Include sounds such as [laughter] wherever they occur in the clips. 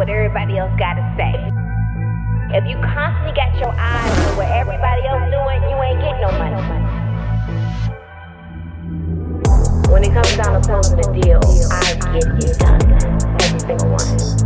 what everybody else got to say. If you constantly got your eyes on what everybody else doing, you ain't getting no money. When it comes down to closing a deal, I get it done. Every single one.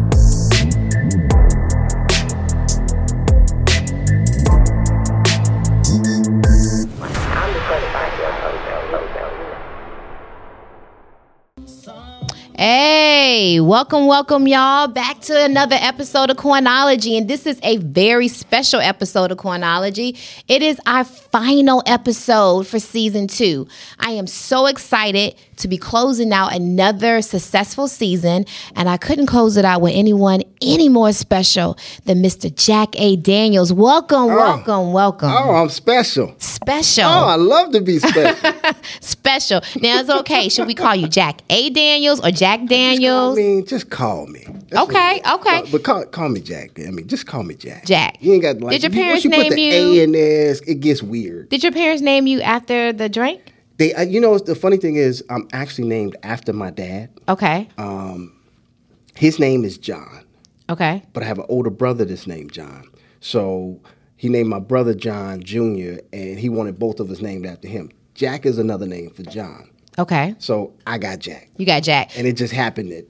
Hey, welcome, welcome, y'all, back to another episode of Coinology. And this is a very special episode of Coinology. It is our final episode for season two. I am so excited to be closing out another successful season, and I couldn't close it out with anyone any more special than Mr. Jack A. Daniels. Welcome, oh. welcome, welcome. Oh, I'm special. Special. Oh, I love to be special. [laughs] Special. Now it's okay. Should we call you Jack A. Daniels or Jack I Daniels? I mean, just call me. That's Okay, okay. But, but call, call me Jack. I mean, just call me Jack. Jack. You ain't got like. Did your parents you- once you name put the you- A in there, it gets weird. Did your parents name you after the drink? They, uh, you know, the funny thing is, I'm actually named after my dad. Okay. Um, his name is John, Okay. but I have an older brother that's named John. So he named my brother John Jr. and he wanted both of us named after him. Jack is another name for John. Okay. So I got Jack, You got Jack. and it just happened that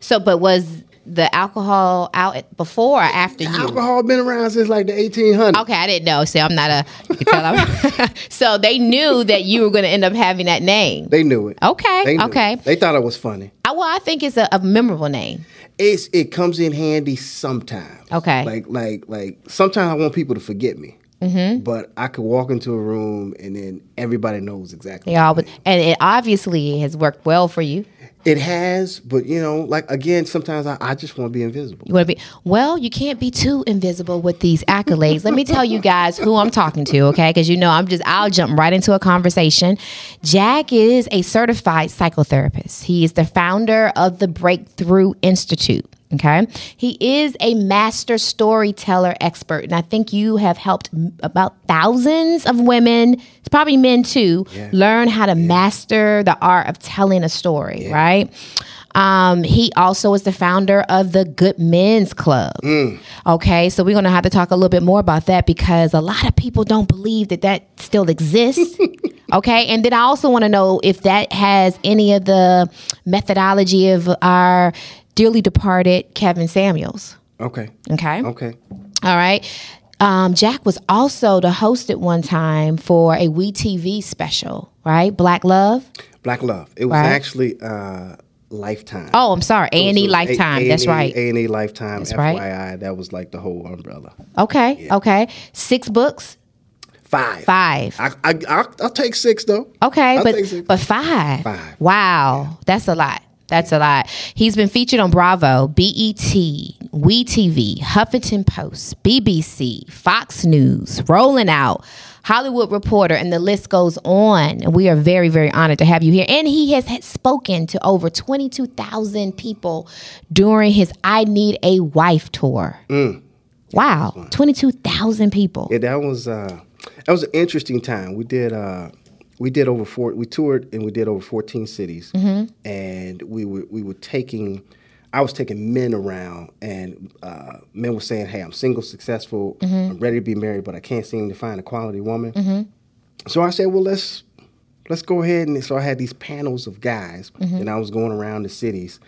So, but was the alcohol out before or after you? alcohol been around since like the 1800s. Okay, I didn't know. See, I'm not a. You tell I'm, [laughs] so they knew that you were going to end up having that name. They knew it. Okay, They knew okay. it. They thought it was funny. I, well, I think it's a, a memorable name. It's it comes in handy sometimes. Okay. Like like like sometimes I want people to forget me. Mm-hmm. But I could walk into a room and then everybody knows exactly. They all, and it obviously has worked well for you. It has, but you know, like again, sometimes I, I just want to be invisible. You want to be well. You can't be too invisible with these accolades. Let me tell you guys who I'm talking to, okay? Because you know I'm just I'll jump right into a conversation. Jack is a certified psychotherapist. He is the founder of the Breakthrough Institute. Okay, he is a master storyteller expert, and I think you have helped m- about thousands of women, it's probably men too, learn how to master the art of telling a story. Right. Um, he also is the founder of the Good Men's Club. Okay, so we're going to have to talk a little bit more about that because a lot of people don't believe that that still exists. [laughs] okay, and then I also want to know if that has any of the methodology of our dearly departed Kevin Samuels. Okay. Okay. Okay. All right. Um, Jack was also the host at one time for a We TV special, right? Black Love. Black Love. It was Right. actually uh Lifetime. Oh, I'm sorry, A and E Lifetime. That's right. A and E Lifetime. That's FYI, right. that was like the whole umbrella. Okay, okay. Six books, Five. five. I, I I'll, I'll take six though. Okay, I'll but but five. Five. Wow, that's a lot. That's a lot. He's been featured on Bravo, BET, We TV, Huffington Post, BBC, Fox News, Rolling Out, Hollywood Reporter, and the list goes on. And we are very, very honored to have you here. And he has spoken to over 22,000 people during his I Need a Wife tour. Wow, 22,000 people. Yeah, that was uh, that was an interesting time. We did uh, we did over four. We toured and we did over fourteen cities, mm-hmm. and we were we were taking. I was taking men around, and uh, men were saying, "Hey, I'm single, successful, mm-hmm. I'm ready to be married, but I can't seem to find a quality woman." Mm-hmm. So I said, "Well, let's let's go ahead." And so I had these panels of guys, and I was going around the cities,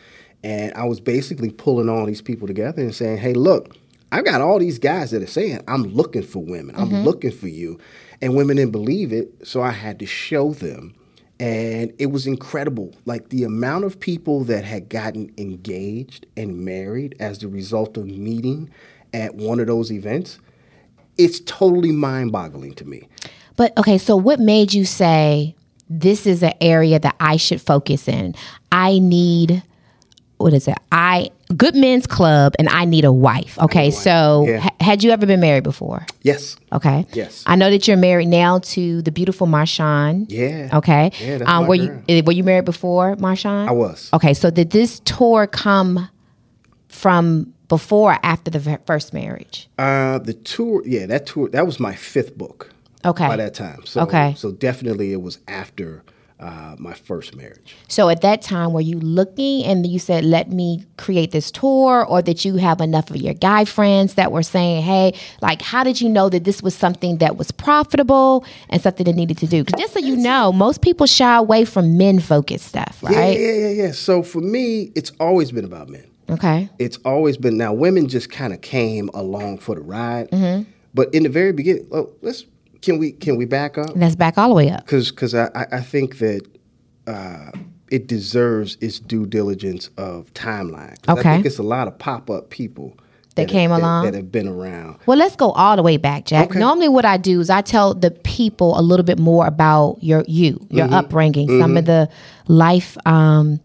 and I was basically pulling all these people together and saying, "Hey, look." I've got all these guys that are saying, I'm looking for women. I'm mm-hmm. looking for you. And women didn't believe it. So I had to show them. And it was incredible. Like the amount of people that had gotten engaged and married as the result of meeting at one of those events, it's totally mind boggling to me. But okay, so what made you say this is an area that I should focus in? I need what is it? I Good Men's Club and I need a wife. Okay, so Yeah. ha- had you ever been married before? Yes. Okay. Yes. I know that you're married now to the beautiful Marshawn. Yeah. Okay. Yeah, that's um, were girl. you eh, were you married before Marshawn? I was. Okay, so did this tour come from before or after the first marriage? Uh, the tour, yeah, that tour, that was my fifth book. Okay. By that time. So, Okay. So definitely it was after uh, my first marriage. So at that time, were you looking and you said, let me create this tour, or that you have enough of your guy friends that were saying, hey, like, how did you know that this was something that was profitable and something that needed to do? 'Cause just so you know, most people shy away from men focused stuff, right? yeah, yeah, yeah. So for me, it's always been about men. Okay. It's always been now women just kind of came along for the ride. Mm-hmm. But in the very beginning, oh, let's can we can we back up? Let's back all the way up. because because I, I think that uh, it deserves its due diligence of timeline. Okay. I think it's a lot of pop up people That have- came along? that, have been around. Well, let's go all the way back, Jack. Okay. Normally, what I do is I tell the people a little bit more about your you, your Mm-hmm. upbringing, some of the life um,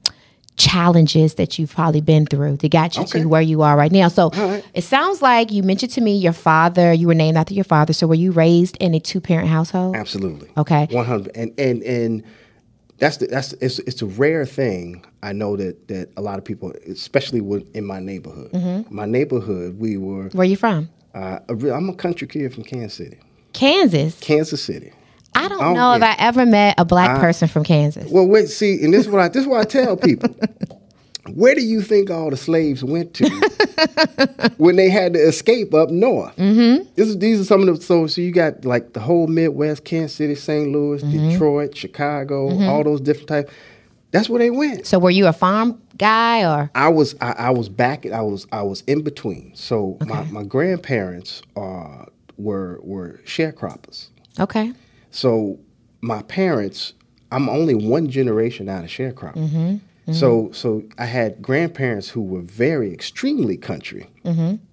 challenges that you've probably been through that got you Okay. to where you are right now. So right. it sounds like you mentioned to me your father. You were named after your father. So were you raised in a two parent household? Absolutely. Okay. One hundred and and and and that's the, that's it's it's a rare thing. I know that that a lot of people, especially in my neighborhood, Mm-hmm. my neighborhood, we were. Where you from? Uh, I'm a country kid from Kansas City. Kansas. Kansas City. I don't Oh, know if. I ever met a black person from Kansas. Well, wait, see, and this is what I this is what I tell people. [laughs] Where do you think all the slaves went to [laughs] when they had to escape up north? Mm-hmm. This is these are some of the so so you got like the whole Midwest, Kansas City, St. Louis, Mm-hmm. Detroit, Chicago, all those different types. That's where they went. So were you a farm guy or? I was I, I was back. I was I was in between. So my, my grandparents uh, were were sharecroppers. Okay. So my parents, I'm only one generation out of sharecropping. So so I had grandparents who were very extremely country,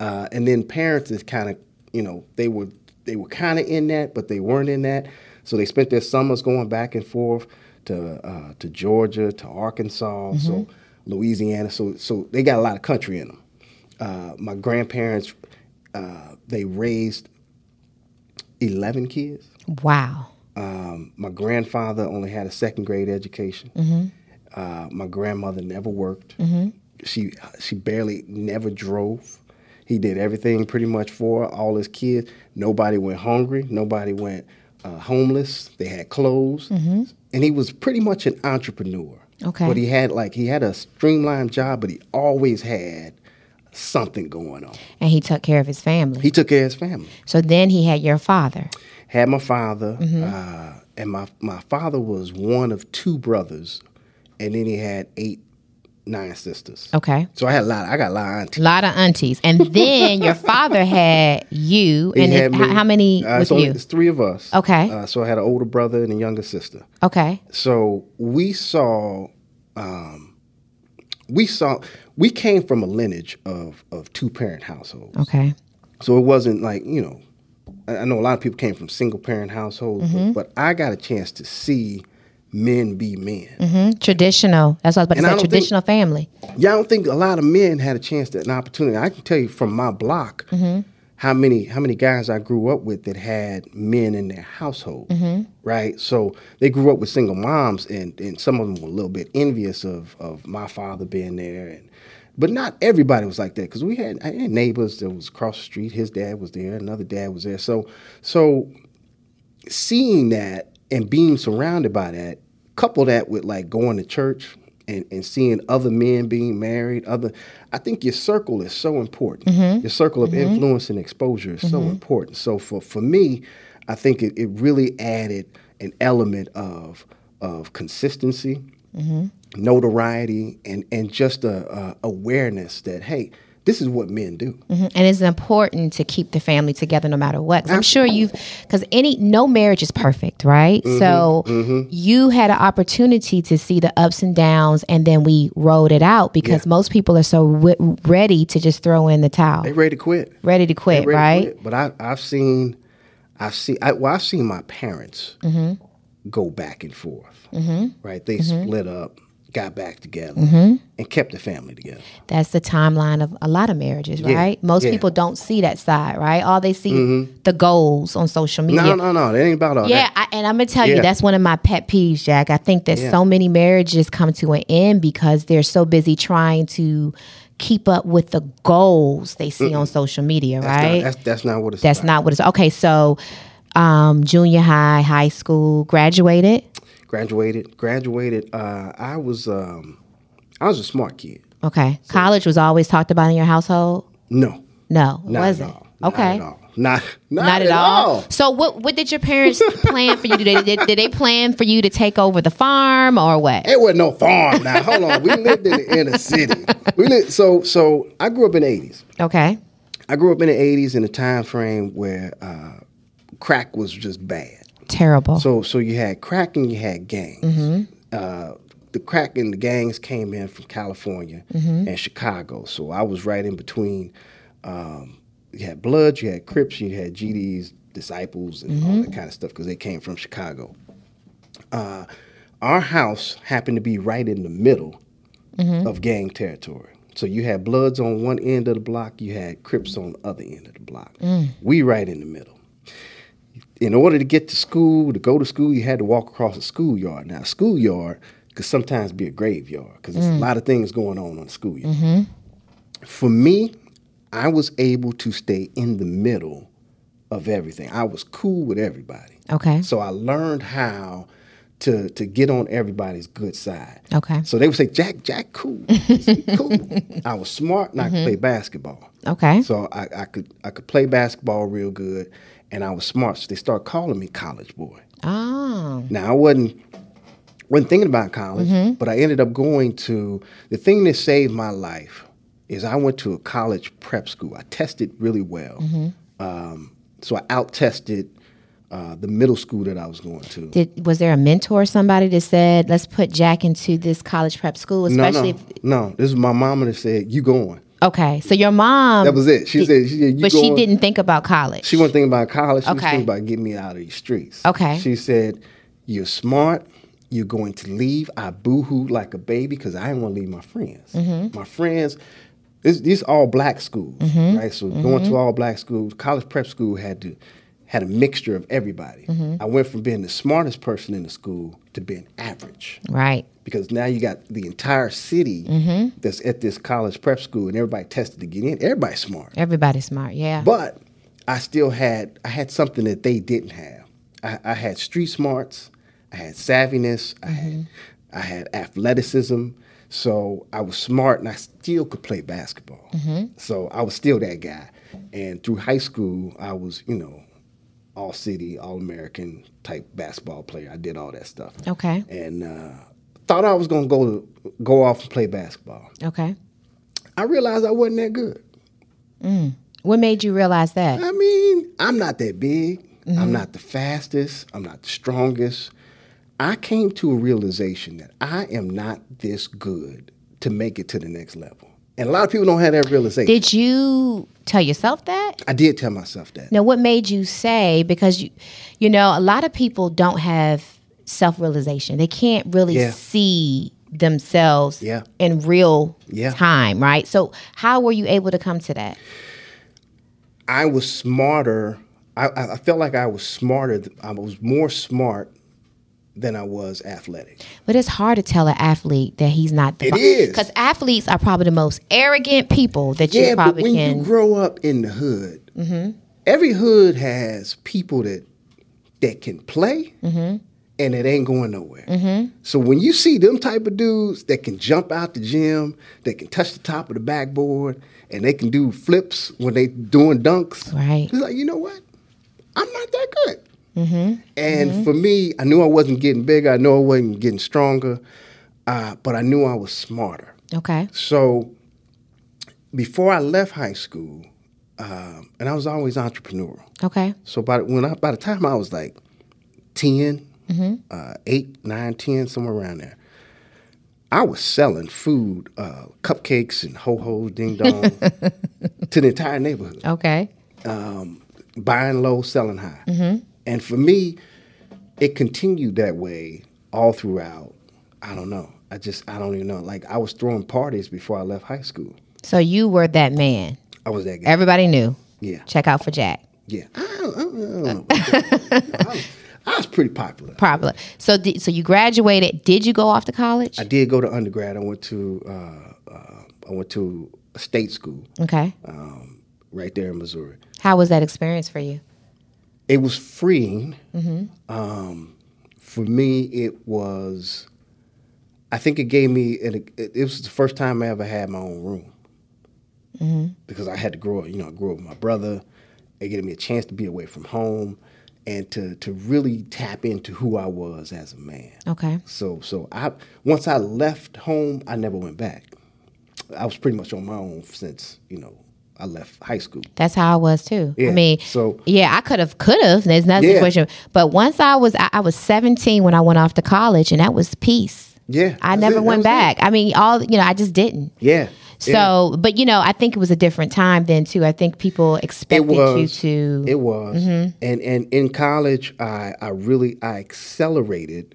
uh, and then parents that kind of you know they were they were kind of in that, but they weren't in that. So they spent their summers going back and forth to uh, to Georgia, to Arkansas, so Louisiana. So so they got a lot of country in them. Uh, my grandparents, uh, they raised eleven kids. Wow. Um, my grandfather only had a second grade education. Uh, my grandmother never worked. She she barely never drove. He did everything pretty much for all his kids. Nobody went hungry. Nobody went uh, homeless. They had clothes, and he was pretty much an entrepreneur. Okay. but he had like he had a streamlined job, but he always had something going on. And he took care of his family. He took care of his family. so then he had your father. Had my father, uh, and my my father was one of two brothers, and then he had eight, nine sisters. Okay. So I had a lot. I got a lot of aunties. A lot of aunties. And then [laughs] your father had you. He And had me- how, many uh, with it's you? It's three of us. Okay. Uh, so I had an older brother and a younger sister. Okay. So we saw, um, we saw, we came from a lineage of of two parent households. Okay. So it wasn't like, you know, I know a lot of people came from single parent households, Mm-hmm. but, but I got a chance to see men be men. hmm Traditional. That's what I was about to And I say. don't think- Traditional family. Yeah, I don't think a lot of men had a chance to an opportunity. I can tell you from my block how many how many guys I grew up with that had men in their household. Right? So they grew up with single moms and, and some of them were a little bit envious of, of my father being there and but not everybody was like that because we had, I had neighbors that was across the street. His dad was there, another dad was there. So so seeing that and being surrounded by that, couple that with like going to church and, and seeing other men being married, other I think your circle is so important. Mm-hmm. Your circle of mm-hmm. influence and exposure is so mm-hmm. important. So for, for me, I think it, it really added an element of of consistency, notoriety, and and just a, a awareness that hey, this is what men do. Mhm. And it's important to keep the family together no matter what. I'm sure you've, because any, no marriage is perfect, right? Mm-hmm, so you had an opportunity to see the ups and downs and then we rolled it out because most people are so w- ready to just throw in the towel, They ready to quit. ready to quit, ready to right? quit. But I, I've seen, I've seen, I, well, I've seen my parents Mm-hmm. Go back and forth. Right? They split up, got back together, Mm-hmm. and kept the family together. That's the timeline of a lot of marriages, Yeah, right? Most yeah. Mm-hmm. people don't see that side, right? All they see is the goals on social media. No, no, no. It ain't about all Yeah, that. I, and I'm gonna tell you that's one of my pet peeves, Jack. I think that Yeah. so many marriages come to an end because they're so busy trying to keep up with the goals they see on social media, That's, right? not, that's, that's not what it's That's about. not what it's okay. So, um, junior high, high school, graduated. Graduated. Graduated. Uh, I was um, I was a smart kid. Okay. College was always talked about in your household? No, No, not wasn't. at all. Not Okay. at all. Not not, Not at all. So what what did your parents plan for you to do? Did, did they plan for you to take over the farm or what? It wasn't no farm. Now hold on. We lived in the inner city. We lived, so so I grew up in the eighties. Okay. I grew up in the eighties in a time frame where uh, crack was just bad. Terrible. So so you had crack and you had gangs. Uh, the crack and the gangs came in from California and Chicago. So I was right in between. Um, you had Bloods, you had Crips, you had GDs, Disciples, and all that kind of stuff because they came from Chicago. Uh, our house happened to be right in the middle of gang territory. So you had Bloods on one end of the block, you had Crips on the other end of the block. We right in the middle in order to get to school, to go to school, you had to walk across a schoolyard. Now, a schoolyard could sometimes be a graveyard because there's a mm. lot of things going on on the schoolyard. Mm-hmm. For me, I was able to stay in the middle of everything. I was cool with everybody. Okay. So I learned how to to get on everybody's good side. Okay. So they would say, Jack, Jack, cool. [laughs] I cool. I was smart and I could mm-hmm. play basketball. Okay. So I, I could I could play basketball real good, and I was smart. So they started calling me college boy. Oh. Now I wasn't wasn't thinking about college, but I ended up going to the thing that saved my life is I went to a college prep school. I tested really well, um, so I out tested uh, the middle school that I was going to. Did was there a mentor, somebody that said, "Let's put Jack into this college prep school"? no, Especially, no, if, no. This is my mama that said, "You going?" Okay. So your mom, That was it. She said, she said, "You but she didn't think about college. She wasn't thinking about college. She was thinking about getting me out of these streets. Okay. She said, "You're smart. You're going to leave." I boohooed like a baby because I didn't want to leave my friends. Mm-hmm. My friends. This, these all black schools, Mm-hmm. right? So going to all black schools, college prep school had to had a mixture of everybody. Mm-hmm. I went from being the smartest person in the school to being average right. because now you got the entire city Mm-hmm. that's at this college prep school and everybody tested to get in. Everybody's smart. Everybody's smart. Yeah. But I still had I had something that they didn't have. I, I had street smarts, I had savviness, I had I had athleticism. So I was smart and I still could play basketball. So I was still that guy. And through high school, I was, you know, all city, all American type basketball player. I did all that stuff. okay. And uh, thought I was gonna go to, go off and play basketball. Okay. I realized I wasn't that good. What made you realize that? I mean, I'm not that big. I'm not the fastest. I'm not the strongest. I came to a realization that I am not this good to make it to the next level. And a lot of people don't have that realization. Did you tell yourself that? I did tell myself that. Now, what made you say? Because you, you know, a lot of people don't have self realization. They can't really Yeah. see themselves Yeah. in real Yeah. time, right? So, how were you able to come to that? I was smarter. I, I I felt like I was smarter. I was more smart than I was athletic. But it's hard to tell an athlete that he's not the It is. because athletes are probably the most arrogant people that you Yeah, but probably when can. you grow up in the hood, mm-hmm. every hood has people that that can play mm-hmm. and it ain't going nowhere. Mm-hmm. So when you see them type of dudes that can jump out the gym, that can touch the top of the backboard, and they can do flips when they doing dunks, Right. it's like you know what, I'm not that good. And for me, I knew I wasn't getting bigger. I knew I wasn't getting stronger, uh, but I knew I was smarter. okay. So before I left high school, um, and I was always entrepreneurial. Okay. So by the- when I, by the time I was like 10, uh, 8, 9, 10, somewhere around there, I was selling food, uh, cupcakes and ho-hos, ding dong, [laughs] to the entire neighborhood. Okay. Um, buying low, selling high. And for me, it continued that way all throughout. I don't know. I just, I don't even know. Like I was throwing parties before I left high school. So you were that man. I was that guy. Everybody knew. yeah, Check out for Jack. yeah. I don't, I don't know about that. I, was, I was pretty popular. Popular. So, so you graduated. Did you go off to college? I did go to undergrad. I went to uh, uh, I went to a state school Okay. um, right there in Missouri. How was that experience for you? It was freeing, um, for me, it was. I think it gave me. An, it, it was the first time I ever had my own room. Because I had to grow up, you know, I grew up with my brother. It gave me a chance to be away from home, and to to really tap into who I was as a man. Okay. So so I once I left home, I never went back. I was pretty much on my own since you know I left high school. That's how I was too. I Yeah, mean, so- yeah, I could have, could have. There's nothing Yeah. question. But once I was, I, I was 17 when I went off to college, and that was peace. Yeah, I never it, went was it. back. I mean, all you know, I just didn't. Yeah. So, but you know, I think it was a different time then too. I think people expected was you to. it was mm-hmm. and and in college i i really i accelerated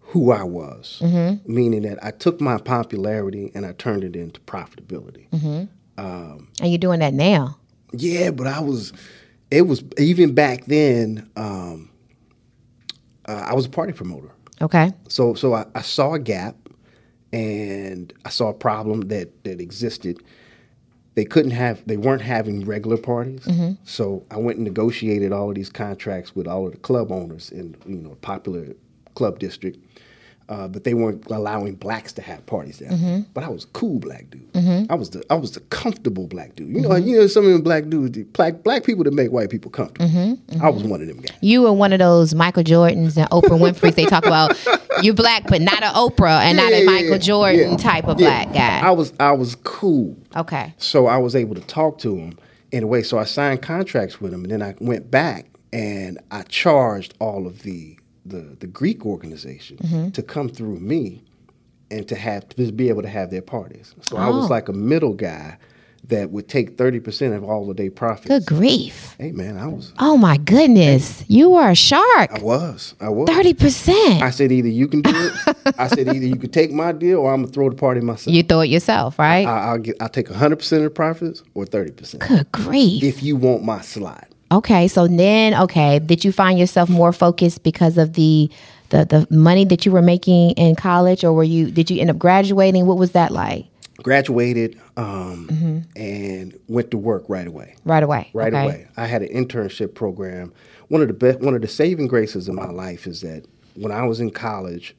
who i was mm-hmm. meaning that i took my popularity and i turned it into profitability mm-hmm. And you're doing that now. yeah but i was it was even back then um uh, i was a party promoter Okay. so so I, I saw a gap and I saw a problem that that existed. They couldn't have they weren't having regular parties. So I went and negotiated all of these contracts with all of the club owners in you know a popular club district. Uh, but they weren't allowing blacks to have parties there. Mm-hmm. But I was a cool black dude. Mm-hmm. I was the I was the comfortable black dude. You know, mm-hmm. you know some of them black dudes, the black black people that make white people comfortable. I was one of them guys. You were one of those Michael Jordans and Oprah Winfrey's. They talk about you're black, but not an Oprah and not a yeah, Michael Jordan yeah. type of Yeah. black guy. I was I was cool. okay. So I was able to talk to him in a way. So I signed contracts with him, and then I went back and I charged all of the the, the Greek organization Mm-hmm. to come through me and to have to be able to have their parties. So I was Oh. like a middle guy that would take thirty percent of all of their profits. Good grief. Hey man, I was Oh my goodness. You are a shark. I was I was. 30%. I said either you can do it. [laughs] I said either you can take my deal or I'm gonna throw the party myself. You throw it yourself, right? I, I'll get I'll take hundred percent of the profits or thirty percent Good grief. if you want my slot. Okay, so then okay, did you find yourself more focused because of the the the money that you were making in college or were you did you end up graduating? What was that like? graduated um, and went to work right away. Right away. Right okay. away. I had an internship program. One of the best, one of the saving graces of my life is that when I was in college,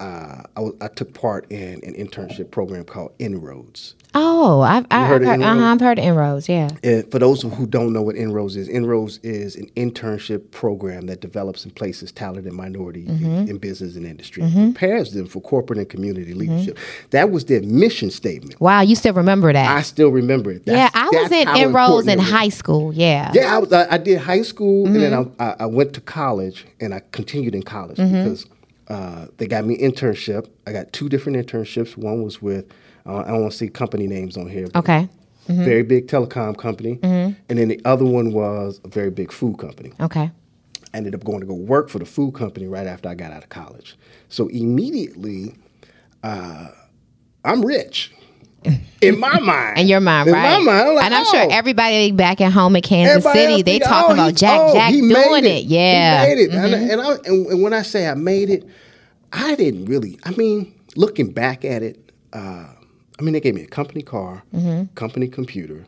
uh, I, was, I took part in an internship program called Inroads. Oh, I've, I've heard heard, of uh-huh, Inroads? I've heard of inroads, yeah. And for those who don't know what Inroads is, Inroads is an internship program that develops and places talented minority Mm-hmm. in business and industry, and prepares them for corporate and community leadership. That was their mission statement. Wow, you still remember that? I still remember it. yeah, I was that's in inroads in high school. Yeah. Yeah, I, was, I, I did high school, and then Mm-hmm. I, I, I went to college, and I continued in college because uh, they got me internship. I got two different internships. One was with uh, I don't want to see company names on here. Okay. Mm-hmm. Very big telecom company, and then the other one was a very big food company. Okay. I ended up going to go work for the food company right after I got out of college. So immediately, uh, I'm rich. [laughs] In my mind. In your mind, in right? my mind, like, and I'm sure oh. everybody back at home in Kansas Everybody City, they talking oh, about Jack oh, Jack doing made it. Yeah. Mm-hmm. He made it. And, and, I, and, and when I say I made it, I didn't really, I mean, looking back at it, uh, I mean, they gave me a company car, Mm-hmm. company computer,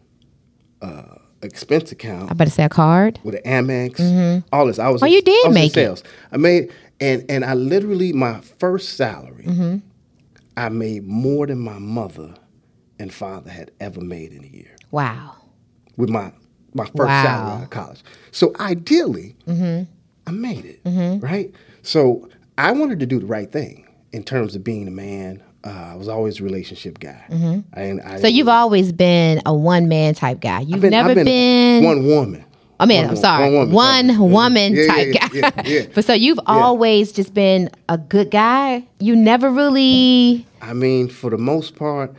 uh, expense account I better say a card. with an Amex, all this. I was. Oh, in- you did I was in make it. sales. I made and and I literally my first salary, Mm-hmm. I made more than my mother and father had ever made in a year Wow. with my my first Wow. salary out of college. So ideally, I made it right. So I wanted to do the right thing in terms of being a man. Uh, I was always a relationship guy. And I So you've always been a one man type guy. You've been- never I've been, one woman. I mean, One I'm sorry, one one woman, woman. Yeah, type yeah, guy. yeah, [laughs] but so you've always just been a good guy. You never really. I mean, for the most part,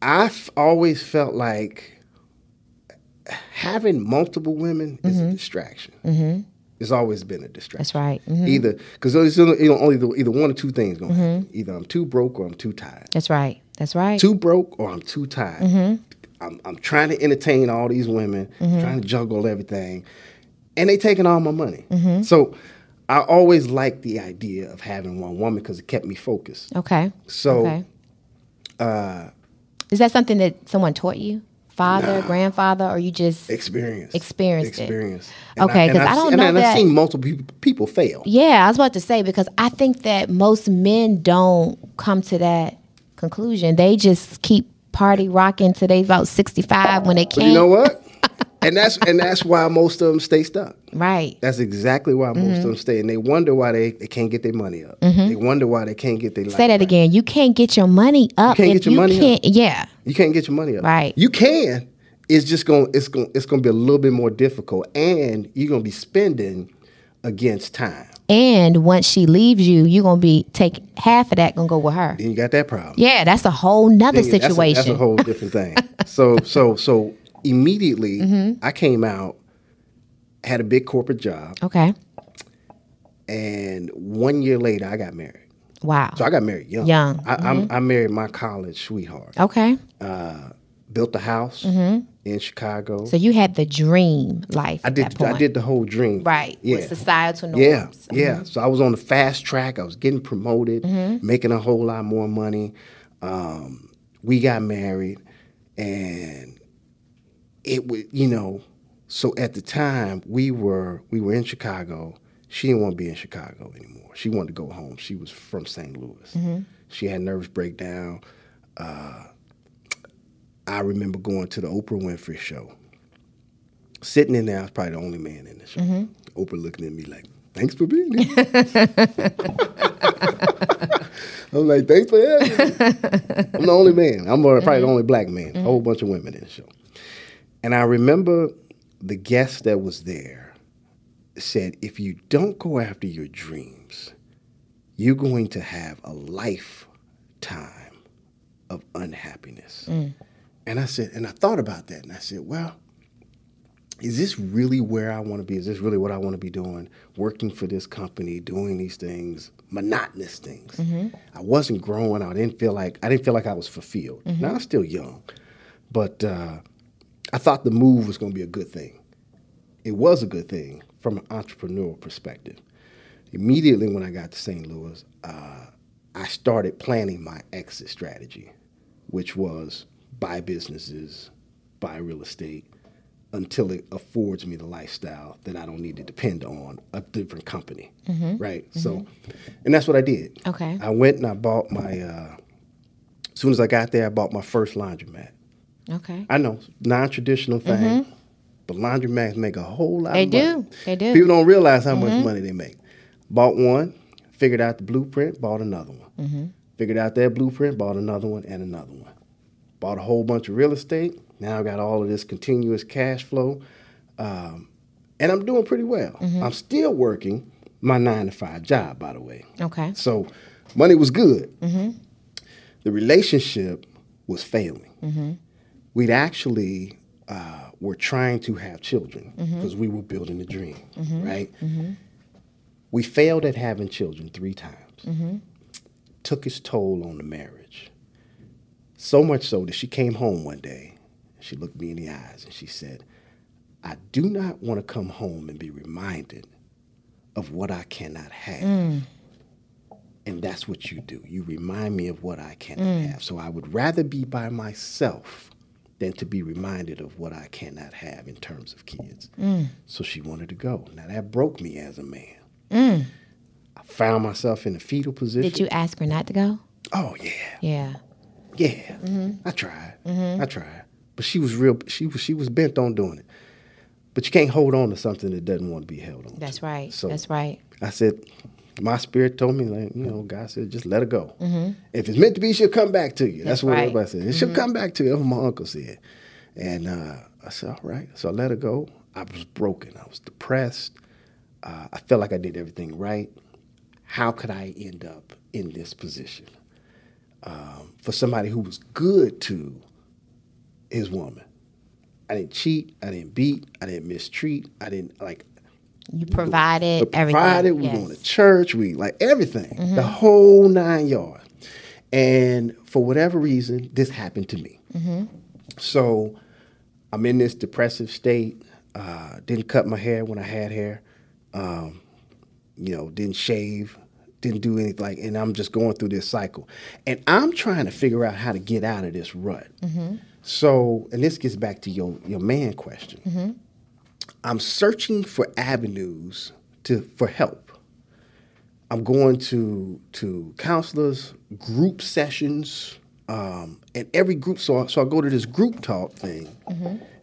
I've always felt like having multiple women is a distraction. Mm-hmm. It's always been a distraction. That's right. Mhm. Either because there's you know, only the, either one or two things going happen. Mm-hmm. Either I'm too broke or I'm too tired. That's right. That's right. Too broke or I'm too tired. Mm-hmm. I'm, I'm trying to entertain all these women, mm-hmm. trying to juggle everything, and they taking all my money. So I always liked the idea of having one woman because it kept me focused. Okay. So okay. Uh, Is that something that someone taught you? Father, grandfather, or you just Experience. Experienced it. Experience. okay, because I I've don't and know and I've seen multiple people, people fail. Yeah, I was about to say because I think that most men don't come to that conclusion. They just keep party rocking till they about sixty five when they can't. you know what? And that's and that's why most of them stay stuck. Right. That's exactly why most Mm-hmm. of them stay, and they wonder why they, they can't get their money up. They wonder why they can't get their Say that again. You can't get your money up You can't get your you money can't. Yeah. You can't get your money up. Right. You can. It's just going. It's going. It's going to be a little bit more difficult, and you're going to be spending against time. And once she leaves you, you're gonna be take half of that gonna go with her. Then you got that problem. Yeah, that's a whole nother Then you- that's a- situation. That's a, whole different thing. [laughs] so so so immediately Mm-hmm. I came out, had a big corporate job, okay. and one year later I got married. Wow. So I got married young. Young, Mm-hmm. I, married my college sweetheart. Okay. Uh, Built a house in Chicago. Mm-hmm. So you had the dream life. I at did. that point. I did the whole dream. Right. Yeah. With societal norms. Yeah, yeah. So I was on the fast track. I was getting promoted, Mm-hmm. making a whole lot more money. Um, we got married, and it was, you know. So at the time, we were we were in Chicago. She didn't want to be in Chicago anymore. She wanted to go home. She was from St. Louis. Mm-hmm. She had nervous breakdown. Uh, I remember going to the Oprah Winfrey show sitting in there, I was probably the only man in the show. Mm-hmm. Oprah looking at me like, thanks for being here. [laughs] I'm like, thanks for having me. [laughs] I'm the only man. I'm probably the only black man. A whole bunch of women in the show. And I remember the guest that was there said, if you don't go after your dreams, you're going to have a lifetime of unhappiness. Mm. And I said, and I thought about that, and I said, well, is this really where I want to be? Is this really what I want to be doing? Working for this company, doing these things, monotonous things. Mm-hmm. I wasn't growing. I didn't feel like I didn't feel like I was fulfilled. Mm-hmm. Now I'm still young, but uh, I thought the move was going to be a good thing. It was a good thing from an entrepreneurial perspective. Immediately when I got to St. Louis, uh, I started planning my exit strategy, which was buy businesses, buy real estate, until it affords me the lifestyle that I don't need to depend on a different company, right? So, and that's what I did. Okay. I went and I bought my. Uh, as soon as I got there, I bought my first laundromat. Okay. I know non-traditional thing, mm-hmm. but laundromats make a whole lot. They of money. They do. They do. People don't realize how much mm-hmm. money they make. Bought one, figured out the blueprint, bought another one. Mm-hmm. Figured out that blueprint, bought another one and another one. Bought a whole bunch of real estate. Now I got all of this continuous cash flow, um, and I'm doing pretty well. I'm still working my nine to five job, by the way. Okay. So money was good. The relationship was failing. We'd actually uh, were trying to have children mm-hmm. because we were building a dream, mm-hmm. right? Mm-hmm. We failed at having children three times. Took its toll on the marriage. So much so that she came home one day. She looked me in the eyes and she said, I do not want to come home and be reminded of what I cannot have. Mm. And that's what you do. You remind me of what I cannot mm. have. So I would rather be by myself than to be reminded of what I cannot have in terms of kids. Mm. So she wanted to go. Now that broke me as a man. Mm. I found myself in a fetal position. Did you ask her not to go? Oh yeah, Yeah. yeah. Mm-hmm. I tried. Mm-hmm. I tried, but she was real. She was she was bent on doing it. But you can't hold on to something that doesn't want to be held on. to. That's right. So- That's right. I said, my spirit told me, like, you know, God said, just let her go. Mm-hmm. If it's meant to be, she'll come back to you. That's, That's what right. everybody said. She'll come back to you. That's what my uncle said. And uh, I said, all right. So I let her go. I was broken. I was depressed. Uh, I felt like I did everything right. How could I end up in this position? Um, for somebody who was good to his woman. I didn't cheat. I didn't beat. I didn't mistreat. I didn't like You provided but everything. we yes. Mm-hmm. going to church, we like everything, the whole nine yards. And for whatever reason, this happened to me. Mm-hmm. So I'm in this depressive state. Uh, didn't cut my hair when I had hair. Um, you know, didn't shave. didn't do anything like, and I'm just going through this cycle, and I'm trying to figure out how to get out of this rut. So, and this gets back to your your man question. I'm searching for avenues to for help. I'm going to to counselors, group sessions, um, and every group. So I, so I go to this group talk thing,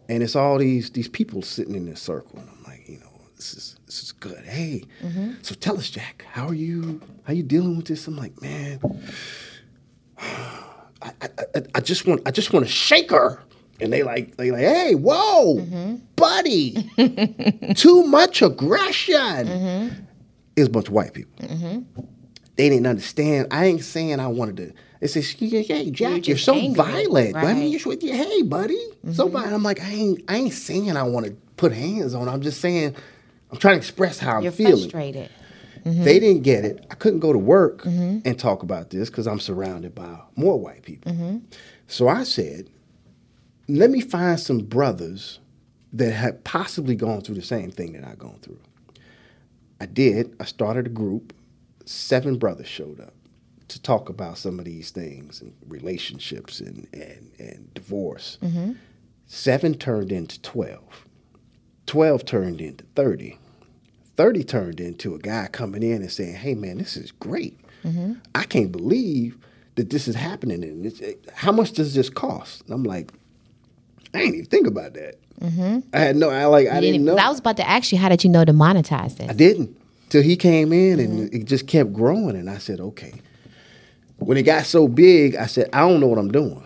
and it's all these these people sitting in this circle, and I'm like, you know, this is this is good. Hey, so tell us, Jack, how are you? How you dealing with this? I'm like, man, [sighs] I, I- I just want I just want to shake her. And they like they like, hey, whoa, buddy, mm-hmm. [laughs] too much aggression. Mm-hmm. It's a bunch of white people. Mm-hmm. They didn't understand. I ain't saying I wanted to. They said, "Hey, Jack, you're, just so angry, violent. I right. mean, you're hey, buddy, so violent." I'm like, I ain't, I ain't saying I want to put hands on. I'm just saying, I'm trying to express how I'm You're feeling. frustrated. They didn't get it. I couldn't go to work and talk about this because I'm surrounded by more white people. So I said, let me find some brothers that had possibly gone through the same thing that I've gone through. I did. I started a group. Seven brothers showed up to talk about some of these things and relationships and, and, and divorce. Mm-hmm. Seven turned into 12. 12 turned into 30. 30 turned into a guy coming in and saying, hey, man, this is great. Mm-hmm. I can't believe that this is happening. And it's, how much does this cost? And I'm like, I didn't even think about that. I had no, I like, I didn't didn't- know. I was about to ask you, how did you know to monetize this? I didn't till he came in and it just kept growing. And I said, okay. When it got so big, I said, I don't know what I'm doing.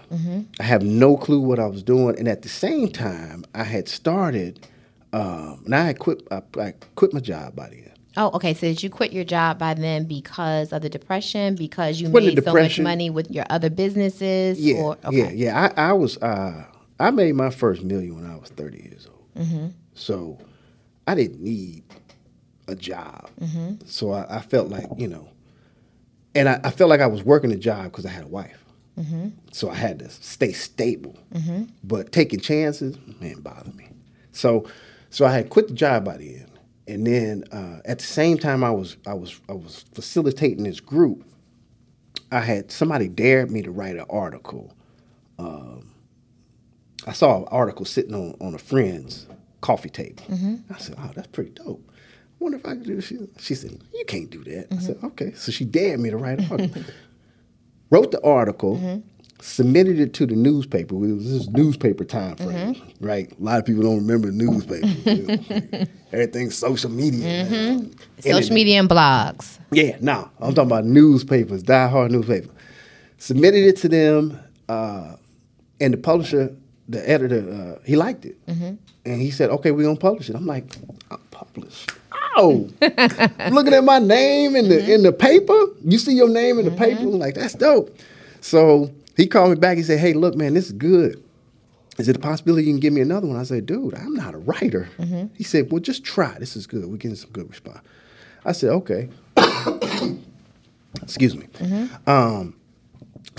I have no clue what I was doing. And at the same time, I had started, um, and I had quit. I, I quit my job by then. Oh, okay. So did you quit your job by then because of the depression? Because you Quit made so much money with your other businesses? Yeah, Or, yeah, yeah. I, I was. Uh, I made my first million when I was 30 years old. So I didn't need a job. So I, I felt like you know, and I, I felt like I was working a job because I had a wife. So I had to stay stable. But taking chances, man, bothered me. So, so I had quit the job by the end, and then uh, at the same time I was I was I was facilitating this group. I had somebody dared me to write an article. Um, I saw an article sitting on, on a friend's coffee table. Mm-hmm. I said, "Oh, that's pretty dope. I wonder if I could do this." She, said, "You can't do that." I said, mm-hmm. "Okay." So she dared me to write an article. [laughs] Wrote the article, mm-hmm. submitted it to the newspaper. It was this newspaper time frame, right? A lot of people don't remember newspapers. [laughs] Everything's social media. now. Social media and blogs. Yeah, no, I'm talking about newspapers, die-hard newspaper. Submitted it to them, uh, and the publisher, the editor, uh, he liked it, mm-hmm. and he said, "Okay, we're gonna publish it." I'm like, "I'm published." Oh, [laughs] looking at my name in the mm-hmm. in the paper. You see your name in the paper, mm-hmm. I'm like that's dope. So he called me back. He said, "Hey, look, man, this is good. Is it a possibility you can give me another one?" I said, "Dude, I'm not a writer." He said, "Well, just try. This is good. We're getting some good response." I said, "Okay." [coughs] Excuse me. Um,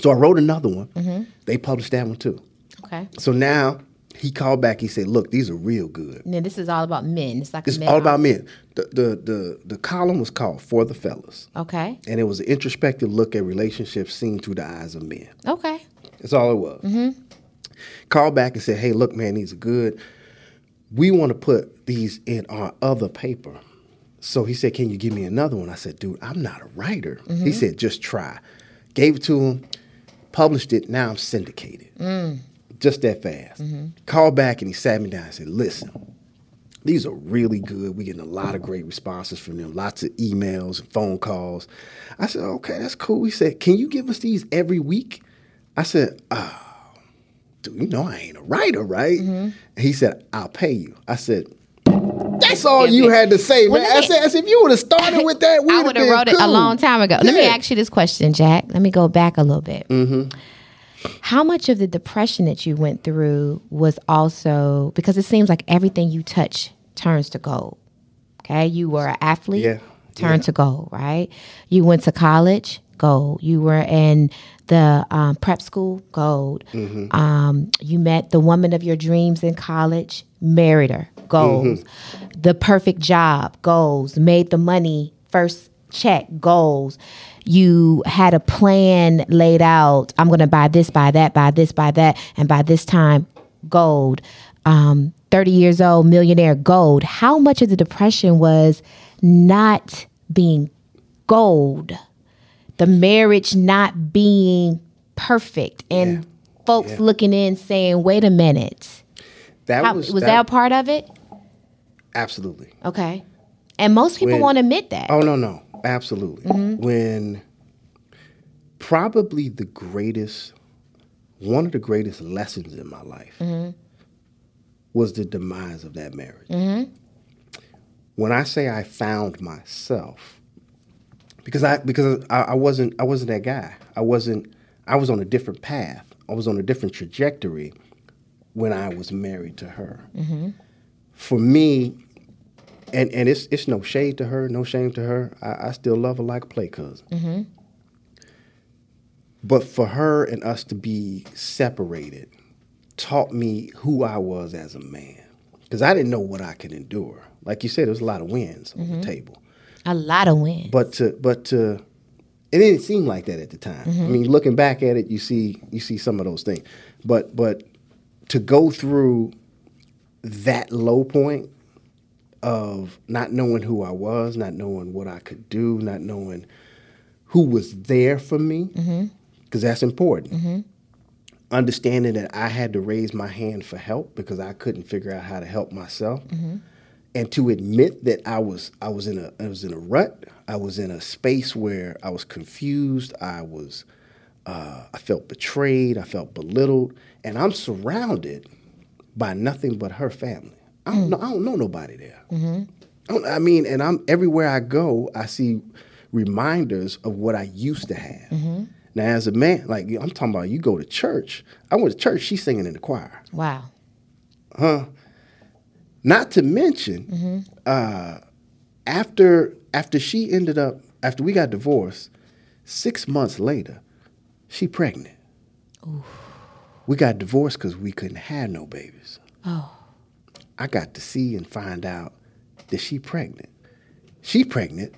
so I wrote another one. They published that one too. Okay. So now he called back. He said, "Look, these are real good. Now this is all about men. It's like a It's all about men." The, the the the column was called "For the Fellas," Okay. and it was an introspective look at relationships seen through the eyes of men. Okay. That's all it was. Mm-hmm. Called back and said, "Hey, look, man, these are good. We want to put these in our other paper." So he said, "Can you give me another one?" I said, "Dude, I'm not a writer." He said, "Just try." Gave it to him, published it. Now I'm syndicated. Just that fast. Called back and he sat me down and said, "Listen." These are really good. We're getting a lot of great responses from them, lots of emails and phone calls. I said, okay, that's cool. He said, can you give us these every week? I said, oh, dude, you know I ain't a writer, right? Mm-hmm. He said, I'll pay you. I said, that's all you had to say, Well, man. let I said, I said, if you would have started with that, we [laughs] I would have wrote it a long time ago. Let me ask you this question, Jack. Let me go back a little bit. Mm-hmm. How much of the depression that you went through was also because it seems like everything you touch turns to gold. Okay, you were an athlete, Yeah, turned yeah. to gold, right? You went to college, gold. You were in the um, prep school, gold. Mm-hmm. Um, you met the woman of your dreams in college, married her, goals. Mm-hmm. The perfect job, goals. Made the money first check goals. You had a plan laid out. I'm going to buy this, buy that, buy this, buy that, and by this time, gold. Um, 30 years old, millionaire, gold. How much of the depression was not being gold? The marriage not being perfect, and Yeah. folks Yeah. looking in saying, "Wait a minute." That How, was, that, a part of it? absolutely. Okay. And most people When- won't admit that. Oh no, no, absolutely. Mm-hmm. When probably the greatest, one of the greatest lessons in my life Mm-hmm. was the demise of that marriage. Mm-hmm. When I say I found myself, because I because I, I wasn't I wasn't that guy. I wasn't. I was on a different path. I was on a different trajectory when I was married to her. For me, and and it's it's no shade to her, no shame to her. I, I still love her like a play cousin. Mm-hmm. But for her and us to be separated taught me who I was as a man. Because I didn't know what I could endure. Like you said, there was a lot of wins on the mm-hmm. table. a lot of wins. But to but to it didn't seem like that at the time. I mm-hmm. mean, looking back at it, you see you see some of those things. But but to go through that low point of not knowing who I was, not knowing what I could do, not knowing who was there for me, mm-hmm. because that's important. Mm-hmm. Understanding that I had to raise my hand for help because I couldn't figure out how to help myself, mm-hmm. and to admit that I was I was in a I was in a rut. I was in a space where I was confused. I was uh, I felt betrayed. I felt belittled, and I'm surrounded by nothing but her family. I don't know. Mm. I don't know nobody there. Mm-hmm. I, don't, I mean, and I'm everywhere I go. I see reminders of what I used to have. Mm-hmm. Now, as a man, like I'm talking about, you go to church. I went to church. She's singing in the choir. wow. Huh. Not to mention, mm-hmm. uh, after after she ended up after we got divorced, six months later, she pregnant. We got divorced because we couldn't have no babies. Oh. I got to see and find out that she pregnant. She pregnant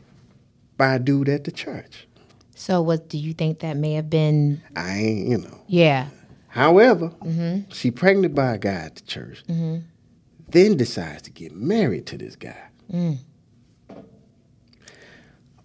by a dude at the church. So what do you think that may have been I ain't, you know. yeah. However, mm-hmm. she pregnant by a guy at the church, mm-hmm. then decides to get married to this guy. Mm.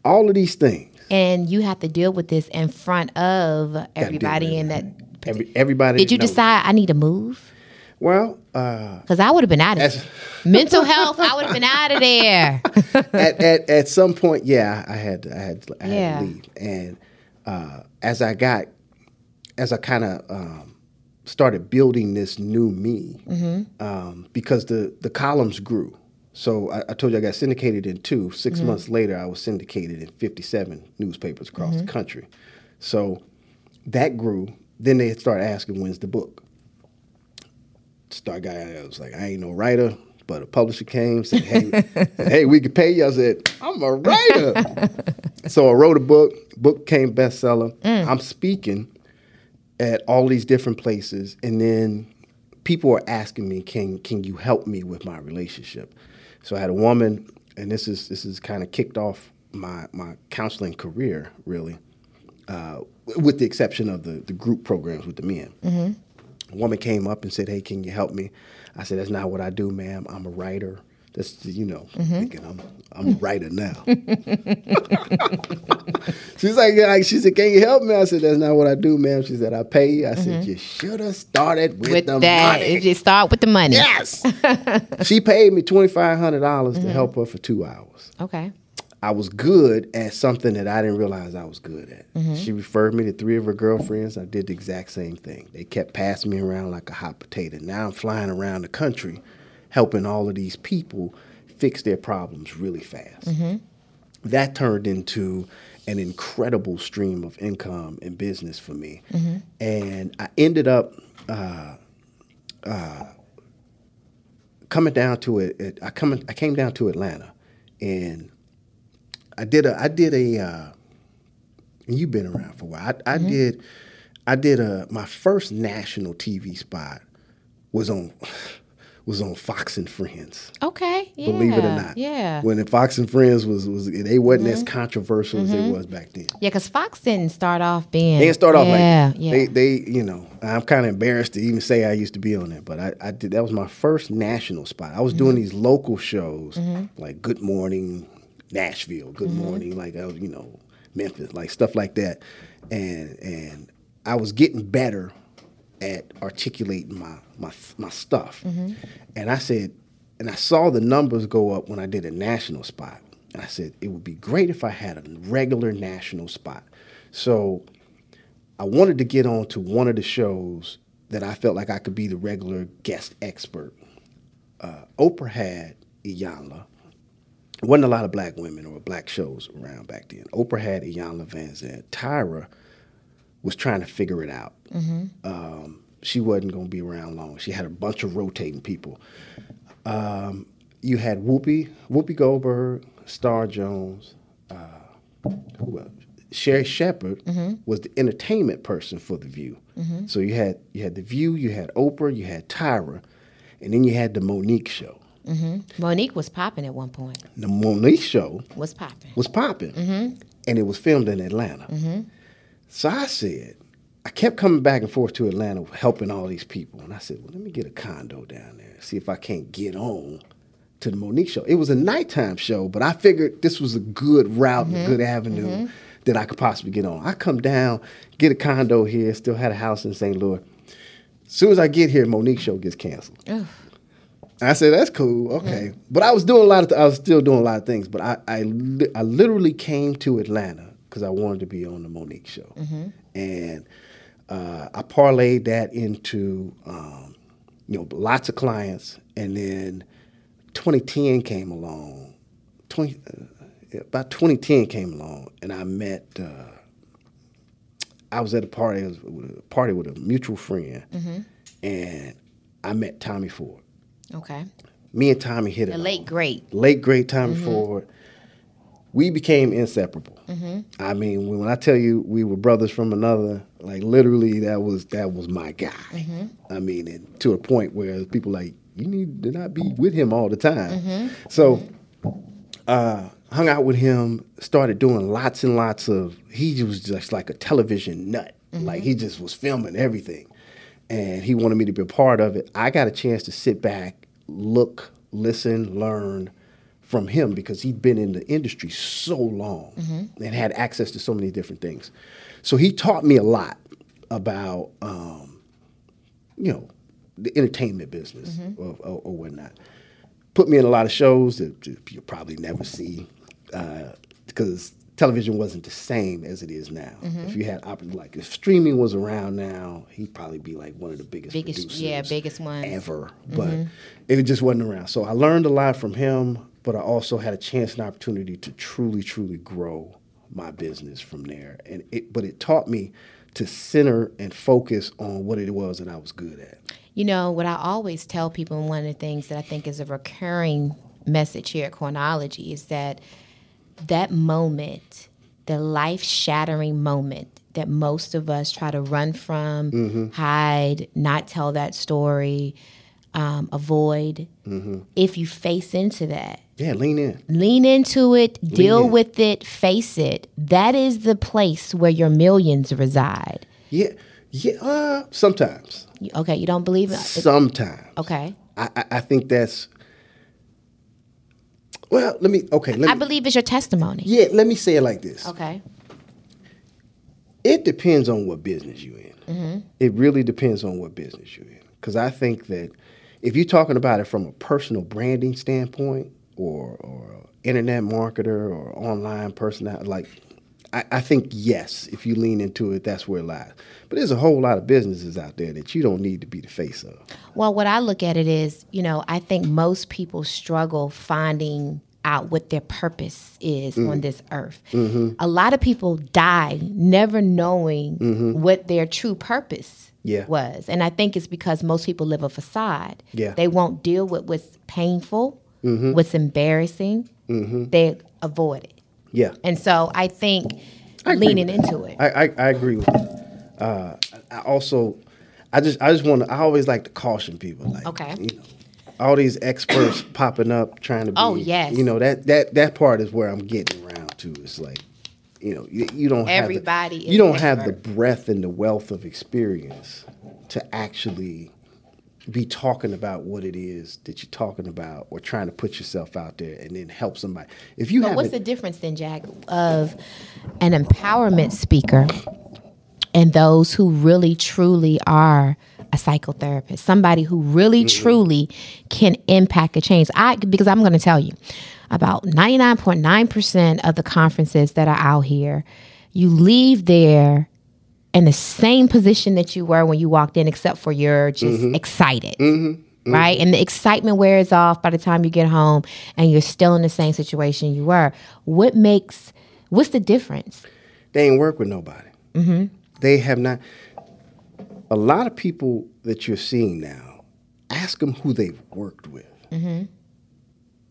All of these things. And you have to deal with this in front of everybody in that Every, everybody. Did you decide I need to move? Well, uh, Because I would have been out of as, there. Mental health, I would have been out of there. [laughs] at, at at some point, yeah, I had to, I had to, I had Yeah. to leave. And uh, as I got, as I kind of um, started building this new me, um, because the the columns grew. So I, I told you I got syndicated in two. 6 months later, I was syndicated in fifty seven newspapers across the country. So that grew. Then they started asking, "When's the book?" Star guy, I was like, I ain't no writer, but a publisher came, said, Hey, hey, we could pay you. I said, I'm a writer. [laughs] so I wrote a book, book came bestseller. I'm speaking at all these different places, and then people are asking me, Can can you help me with my relationship? So I had a woman, and this is this is kind of kicked off my my counseling career, really. Uh, with the exception of the, the group programs with the men a woman came up and said, "Hey, can you help me?" I said, "That's not what I do, ma'am. I'm a writer." That's you know, mm-hmm. thinking I'm I'm a writer now. [laughs] She's like, like, she said, "Can you help me?" I said, "That's not what I do, ma'am." She said, "I pay you." I said, mm-hmm. "You should have started with, with the that, money." you start with the money. Yes. [laughs] she paid me twenty five hundred dollars to mm-hmm. help her for two hours. Okay. I was good at something that I didn't realize I was good at. She referred me to three of her girlfriends. I did the exact same thing. They kept passing me around like a hot potato. Now I'm flying around the country helping all of these people fix their problems really fast. That turned into an incredible stream of income and business for me. And I ended up uh, uh, coming down to it. it I, come, I came down to Atlanta and I did a I did a uh, you've been around for a while. I, I mm-hmm. did I did a my first national TV spot was on [laughs] was on Fox and Friends. Okay. Yeah. Believe it or not. Yeah. When the Fox and Friends was was they wasn't as mm-hmm. controversial as it mm-hmm. was back then. yeah, because Fox didn't start off being. They didn't start off yeah, like. Yeah. They they you know I'm kind of embarrassed to even say I used to be on it, but I, I did that was my first national spot. I was doing these local shows like Good Morning Nashville, Good mm-hmm. Morning like I was you know Memphis, like stuff like that, and and I was getting better at articulating my my my stuff, mm-hmm. and I said, and I saw the numbers go up when I did a national spot. And I said it would be great if I had a regular national spot. So I wanted to get on to one of the shows that I felt like I could be the regular guest expert. Uh, Oprah had Iyanla. Wasn't a lot of black women or black shows around back then. Oprah had Iyanla Vanzant. Tyra was trying to figure it out. Um, she wasn't going to be around long. She had a bunch of rotating people. Um, you had Whoopi, Whoopi Goldberg, Star Jones, uh, who else? Sherri Shepherd was the entertainment person for the View. So you had you had the View, you had Oprah, you had Tyra, and then you had the Mo'Nique show. Mm-hmm. Mo'Nique was popping at one point. The Mo'Nique show Was popping. was popping, mm-hmm. and it was filmed in Atlanta. Mm-hmm. So I said, I kept coming back and forth to Atlanta, helping all these people, and I said, well, let me get a condo down there, see if I can't get on to the Mo'Nique show. It was a nighttime show, but I figured this was a good route, and a good avenue that I could possibly get on. I come down, get a condo here, still had a house in St. Louis. As soon as I get here, Mo'Nique show gets canceled. I said, "That's cool, okay." But I was doing a lot of, th- I was still doing a lot of things. But I, I, li- I literally came to Atlanta because I wanted to be on the Mo'Nique show, and uh, I parlayed that into, um, you know, lots of clients, and then 2010 came along. 20, uh, about 2010 came along, and I met. Uh, I was at a party, was a party with a mutual friend, and I met Tommy Ford Okay. me and Tommy hit it. The late great. late great Tommy mm-hmm. Ford. We became inseparable. Mm-hmm. I mean, when I tell you we were brothers from another, like literally, that was that was my guy. Mm-hmm. I mean, and to a point where people like you need to not be with him all the time. So, uh, hung out with him. Started doing lots and lots of. He was just like a television nut. Like he just was filming everything and he wanted me to be a part of it. I got a chance to sit back, look, listen, learn from him because he'd been in the industry so long mm-hmm. and had access to so many different things. So he taught me a lot about, um, you know, the entertainment business mm-hmm. or, or, or whatnot. Put me in a lot of shows that you'll probably never see uh, because television wasn't the same as it is now. If mm-hmm. you had like if streaming was around now, he'd probably be like one of the biggest, Biggest- producers yeah, biggest ones. ever. But mm-hmm. it just wasn't around. So I learned a lot from him, but I also had a chance and opportunity to truly, truly grow my business from there. And it, but it taught me to center and focus on what it was that I was good at. You know, what I always tell people, and one of the things that I think is a recurring message here at Coinology is that that moment, the life shattering moment that most of us try to run from, hide, not tell that story, um, avoid, if you face into that, Yeah, lean in. lean into it, deal in. with it, face it, that is the place where your millions reside. Yeah, yeah. Uh, sometimes, Okay, you don't believe it? sometimes. Okay. I, I, I think that's. Well, let me. Okay, let me. I believe it's your testimony. yeah, let me say it like this. Okay. It depends on what business you're in. Mm-hmm. It really depends on what business you're in. Because I think that if you're talking about it from a personal branding standpoint, or or internet marketer, or online personality, like I, I think yes, if you lean into it, that's where it lies. But there's a whole lot of businesses out there that you don't need to be the face of. Well, what I look at it is, you know, I think most people struggle finding out what their purpose is mm-hmm. on this earth. Mm-hmm. A lot of people die never knowing mm-hmm. what their true purpose Yeah. was. And I think it's because most people live a facade. Yeah. They won't deal with what's painful, what's embarrassing. They avoid it. Yeah, And so I think I leaning into it. I, I, I agree with you. Uh, I also, I just, I just want to. I always like to caution people. Like, Okay. you know, all these experts [coughs] popping up trying to be. Oh, yes. You know that that that part is where I'm getting around to. It's like, you know, you, you don't Everybody have the, you don't have the breadth and the wealth of experience to actually be talking about what it is that you're talking about or trying to put yourself out there and then help somebody. If you But what's the difference then, Jack, of an empowerment speaker and those who really truly are a psychotherapist, somebody who really mm-hmm. truly can impact a change? I because I'm going to tell you, about 99.9% of the conferences that are out here, you leave there in the same position that you were when you walked in, except for you're just mm-hmm. excited. Mm-hmm. Mm-hmm. Right? And the excitement wears off by the time you get home and you're still in the same situation you were. What makes, what's the difference? they ain't work with nobody. They have not. A lot of people that you're seeing now, ask them who they've worked with.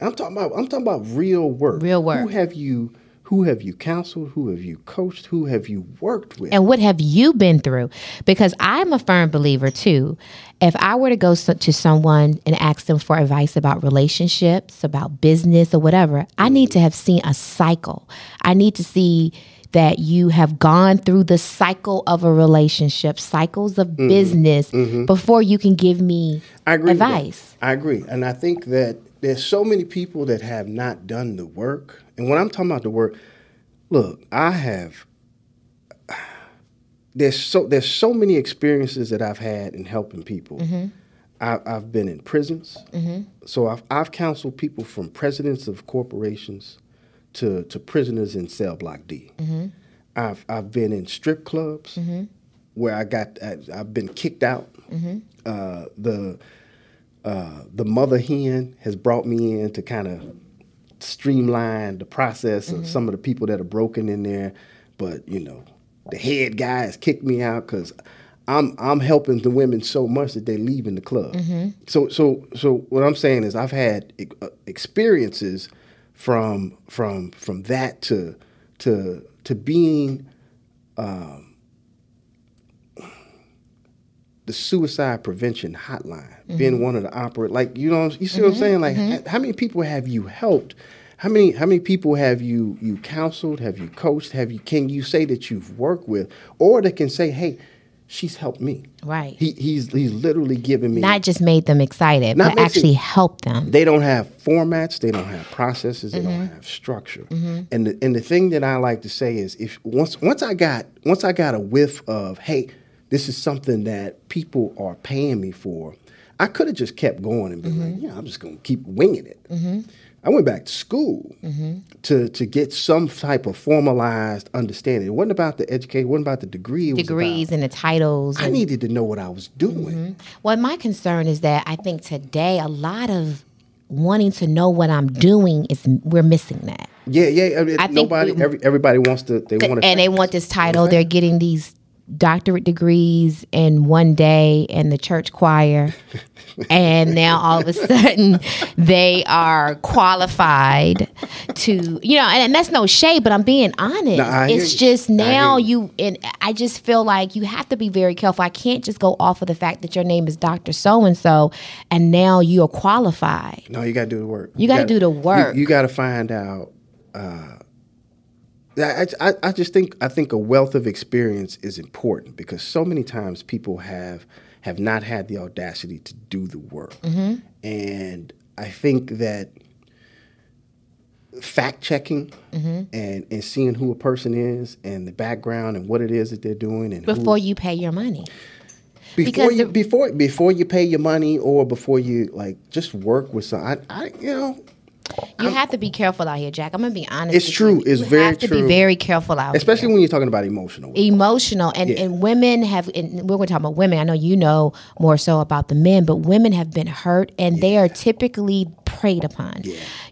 I'm talking about. I'm talking about real work. Real work. Who have you? Who have you counseled? Who have you coached? Who have you worked with? And what have you been through? Because I'm a firm believer too. If I were to go to someone and ask them for advice about relationships, about business, or whatever, I need to have seen a cycle. I need to see that you have gone through the cycle of a relationship, cycles of mm-hmm. business, mm-hmm. before you can give me I agree. advice. I agree, and I think that there's so many people that have not done the work. And when I'm talking about the work, look, I have. [sighs] There's so there's so many experiences that I've had in helping people. Mm-hmm. I, I've been in prisons, mm-hmm. so I've I've counseled people from presidents of corporations to to prisoners in cell block D. Mm-hmm. I've I've been in strip clubs where I got I, I've been kicked out. Uh, the uh, the mother hen has brought me in to kind of streamline the process of mm-hmm. some of the people that are broken in there. But you know, the head guy has kicked me out because I'm I'm helping the women so much that they're leaving the club. Mm-hmm. So so so what I'm saying is I've had uh, experiences from from from that to to to being um, the suicide prevention hotline, being mm-hmm. one of the operate like you know you see what I'm saying like h- how many people have you helped? How many how many people have you you counseled? Have you coached? Have you can you say that you've worked with, or that can say, hey, she's helped me. Right. He, he's he's literally giving me. Not just made them excited, but makes it- actually helped them. they don't have formats. They don't have processes. They don't mm-hmm. have structure. Mm-hmm. And the and the thing that I like to say is, if once once I got once I got a whiff of, hey, this is something that people are paying me for, I could have just kept going and been like, mm-hmm. yeah, I'm just gonna keep winging it. I went back to school mm-hmm. to to get some type of formalized understanding. It wasn't about the education. It wasn't about the degree. It was Degrees about, and the titles. I and- needed to know what I was doing. Mm-hmm. Well, my concern is that I think today a lot of wanting to know what I'm doing is we're missing that. Yeah, yeah. I mean, I think we- every, everybody wants to. They want to, and they want this title. They're getting these doctorate degrees in one day in the church choir. [laughs] and now all of a sudden they are qualified to you know and, and that's no shade but i'm being honest No, it's you. just now you. you and i just feel like you have to be very careful i can't just go off of the fact that your name is dr so and so and now you're qualified No, you got to do the work. You gotta gotta- do the work. You, you got to find out. Uh, I, I, I just think I think a wealth of experience is important because so many times people have have not had the audacity to do the work, Mm-hmm. and I think that fact checking Mm-hmm. and and seeing who a person is and the background and what it is that they're doing and who- before you pay your money before Because you the- before before you pay your money or before you like just work with some I, I you know you have to be careful out here jack i'm gonna be honest It's with true. you. It's you very have to true. be very careful out here especially when you're talking about emotional emotional and, Yeah. and women have and we're going to talk about women i know you know more so about the men but women have been hurt and they are typically preyed upon.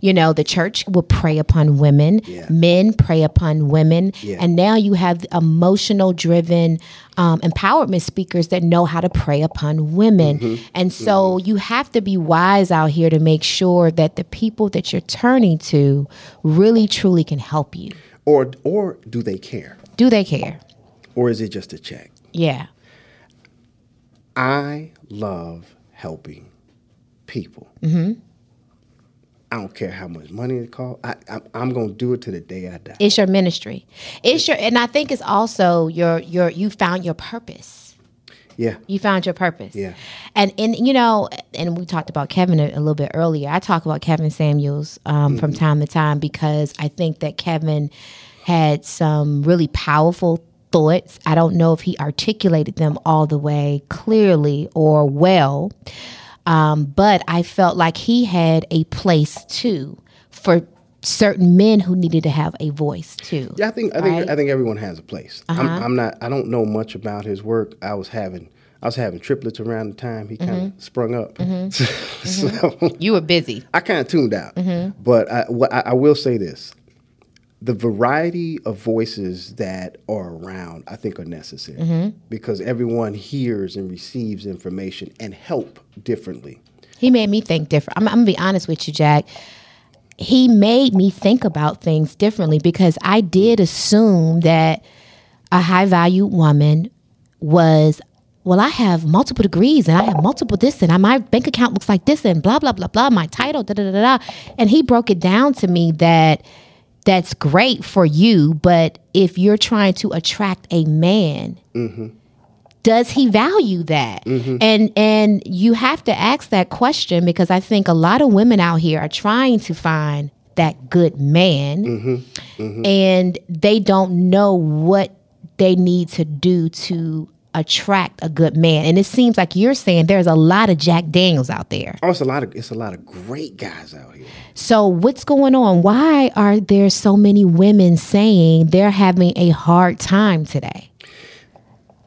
You know the church will prey upon women. Yeah. men prey upon women. Yeah. and now you have emotional driven um, empowerment speakers that know how to prey upon women. Mm-hmm. and so you have to be wise out here to make sure that the people that you're turning to really truly can help you. Or or do they care? Do they care? Or is it just a check? Yeah. I love helping people. Mm-hmm. I don't care how much money it costs. I, I, I'm going to do it to the day I die. It's your ministry. It's your, and I think it's also your your you found your purpose. Yeah. You found your purpose. Yeah. And and you know, and we talked about Kevin a, a little bit earlier. I talk about Kevin Samuels um, from time to time because I think that Kevin had some really powerful thoughts. I don't know if he articulated them all the way clearly or well. Um, but I felt like he had a place too for certain men who needed to have a voice too. Yeah, I think I think right? I think everyone has a place. I'm, uh-huh. I'm not. I don't know much about his work. I was having I was having triplets around the time he kind of mm-hmm. sprung up. Mm-hmm. [laughs] so mm-hmm. You were busy. I kind of tuned out. But I, what I, I will say this: the variety of voices that are around, I think, are necessary mm-hmm. because everyone hears and receives information and help differently. He made me think different. I'm, I'm gonna be honest with you, Jack. He made me think about things differently because I did assume that a high value woman was, well, I have multiple degrees and I have multiple this and I, my bank account looks like this and blah blah blah blah. My title, da da da da. And he broke it down to me that that's great for you, but if you're trying to attract a man, does he value that? And and you have to ask that question because i think a lot of women out here are trying to find that good man and they don't know what they need to do to attract a good man. And it seems like you're saying there's a lot of jack daniels out there. Oh, it's a lot of it's a lot of great guys out here. so what's going on? Why are there so many women saying they're having a hard time today?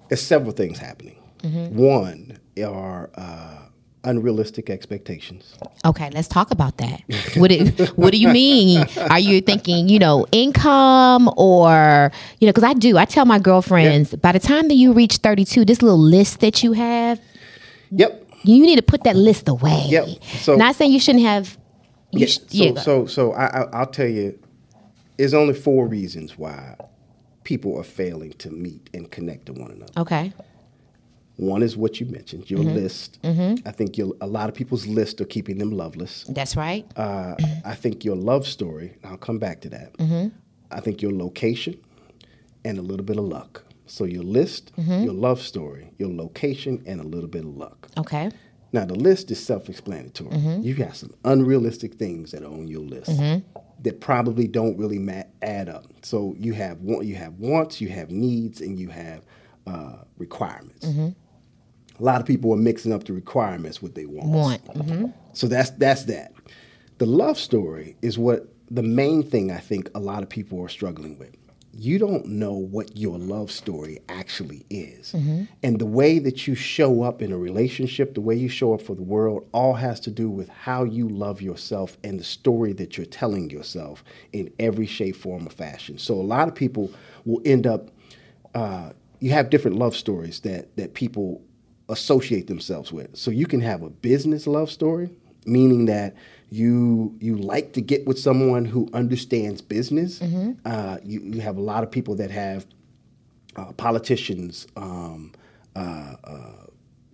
There's several things happening. One are uh, unrealistic expectations. Okay, let's talk about that. What do, what do you mean? Are you thinking, you know, income or, you know, because I do. I tell my girlfriends by the time that you reach 32, this little list that you have, Yep. you need to put that list away. Yep. So- Not saying you shouldn't have. You Yeah, sh- so, yeah, so, so I, I, I'll tell you, there's only four reasons why people are failing to meet and connect to one another. okay. One is what you mentioned, your Mm-hmm. list. I think your, a lot of people's list are keeping them loveless. That's right. Uh, I think your love story, and I'll come back to that. Mm-hmm. I think your location and a little bit of luck. So your list, Mm-hmm. your love story, your location, and a little bit of luck. Okay. Now the list is self-explanatory. Mm-hmm. You got some unrealistic things that are on your list that probably don't really ma- add up. So you have want, you have wants, you have needs, and you have uh, requirements. Mm-hmm. A lot of people are mixing up the requirements what they want. Want. Mm-hmm. So that's that's that. The love story is what the main thing I think a lot of people are struggling with. You don't know what your love story actually is. And the way that you show up in a relationship, the way you show up for the world, all has to do with how you love yourself and the story that you're telling yourself in every shape, form, or fashion. So a lot of people will end up uh, you have different love stories that that people associate themselves with. So you can have a business love story, meaning that you you like to get with someone who understands business. Uh, you, you have a lot of people that have uh, politicians, um, uh, uh,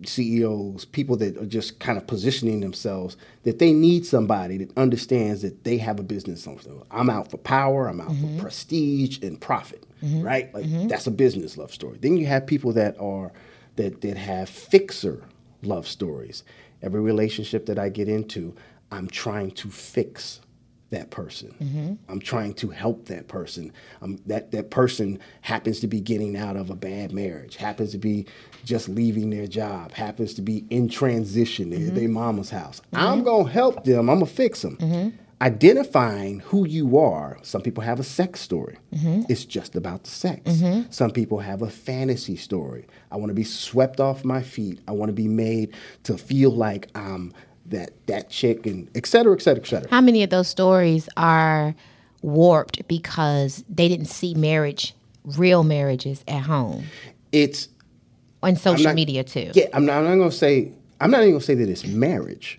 CEOs, people that are just kind of positioning themselves that they need somebody that understands that they have a business. I'm out for power, I'm out for prestige and profit, right? Like that's a business love story. Then you have people that are that that have fixer love stories. Every relationship that I get into, I'm trying to fix that person. Mm-hmm. I'm trying to help that person. Um, that that person happens to be getting out of a bad marriage, happens to be just leaving their job, happens to be in transition in mm-hmm. their mama's house. Mm-hmm. I'm gonna help them. I'm gonna fix them. Identifying who you are. Some people have a sex story. Mm-hmm. It's just about the sex. Mm-hmm. Some people have a fantasy story. I want to be swept off my feet. I want to be made to feel like I'm that that chick and et cetera, et cetera, et cetera. How many of those stories are warped because they didn't see marriage, real marriages at home It's on social not- media too? yeah. I'm not, I'm not gonna say. I'm not even gonna say that it's marriage.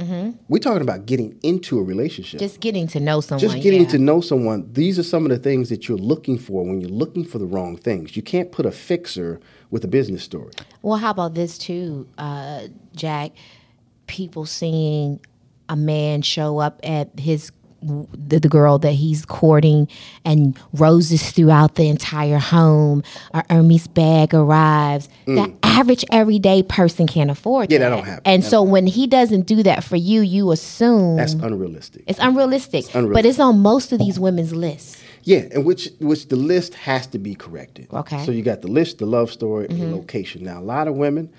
We're talking about getting into a relationship. Just getting to know someone. just getting yeah. to know someone these are some of the things that you're looking for when you're looking for the wrong things you can't put a fixer with a business story Well, how about this too, uh, Jack? People seeing a man show up at his the, the girl that he's courting and roses throughout the entire home or Hermes bag arrives. The average everyday person can't afford Mm. Yeah, that. that don't happen. And That so when he doesn't do that for you, you assume That's unrealistic. it's unrealistic. But unrealistic. it's on most of these women's lists. Yeah, and which which the list has to be corrected. Okay. Mm-hmm. So you got the list, the love story, and the location. Now a lot of women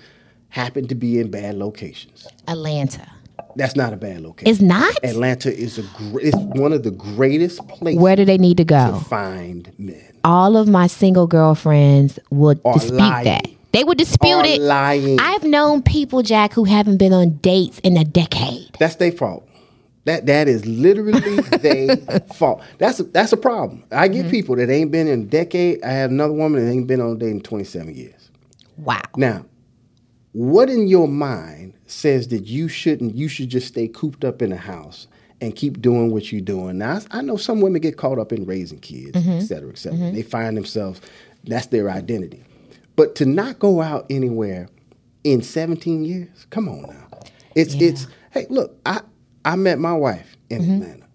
happen to be in bad locations. Atlanta. That's not a bad location. It's not? Atlanta is a gr- it's one of the greatest places Where do they need to go? to find men. all of my single girlfriends would dispute lying. that. They would dispute it. lying. I've known people, Jack, who haven't been on dates in a decade. That's their fault. That that is literally [laughs] their fault. That's a, that's a problem. I Mm-hmm. get people that ain't been in a decade. I had another woman that ain't been on a date in 27 years. Wow. Now, what in your mind says that you shouldn't? You should just stay cooped up in the house and keep doing what you're doing. Now, I I know some women get caught up in raising kids, mm-hmm. et cetera, et cetera. Mm-hmm. They find themselves that's their identity. But to not go out anywhere in 17 years, come on now. It's it's hey, look, I I met my wife in mm-hmm. Atlanta.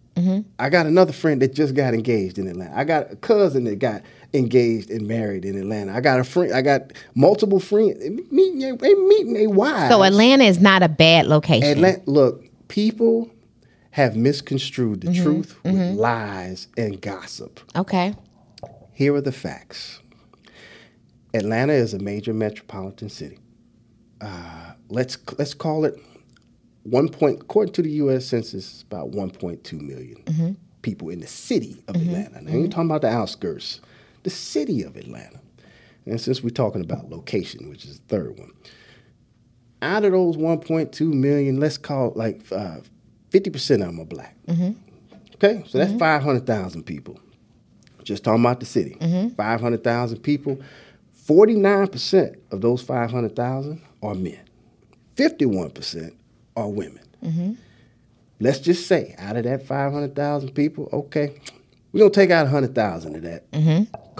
I got another friend that just got engaged in Atlanta. I got a cousin that got engaged and married in Atlanta. I got a friend. I got multiple friends meeting. They meeting their wives. So Atlanta is not a bad location. Atlanta. Look, people have misconstrued the Mm-hmm, truth with lies and gossip. Okay. Here are the facts. Atlanta is a major metropolitan city. Uh, let's let's call it one point. According to the U.S. Census, about 1.2 million people in the city of Atlanta. Now, you're talking about the outskirts, the city of Atlanta. And since we're talking about location, which is the third one, out of those 1.2 million, let's call it like uh, 50% of them are black. Mm-hmm. Okay, so that's mm-hmm. 500,000 people. Just talking about the city. Mm-hmm. 500,000 people. 49% of those 500,000 are men. 51% are women. Let's just say out of that 500,000 people, okay, we're going to take out 100,000 of that.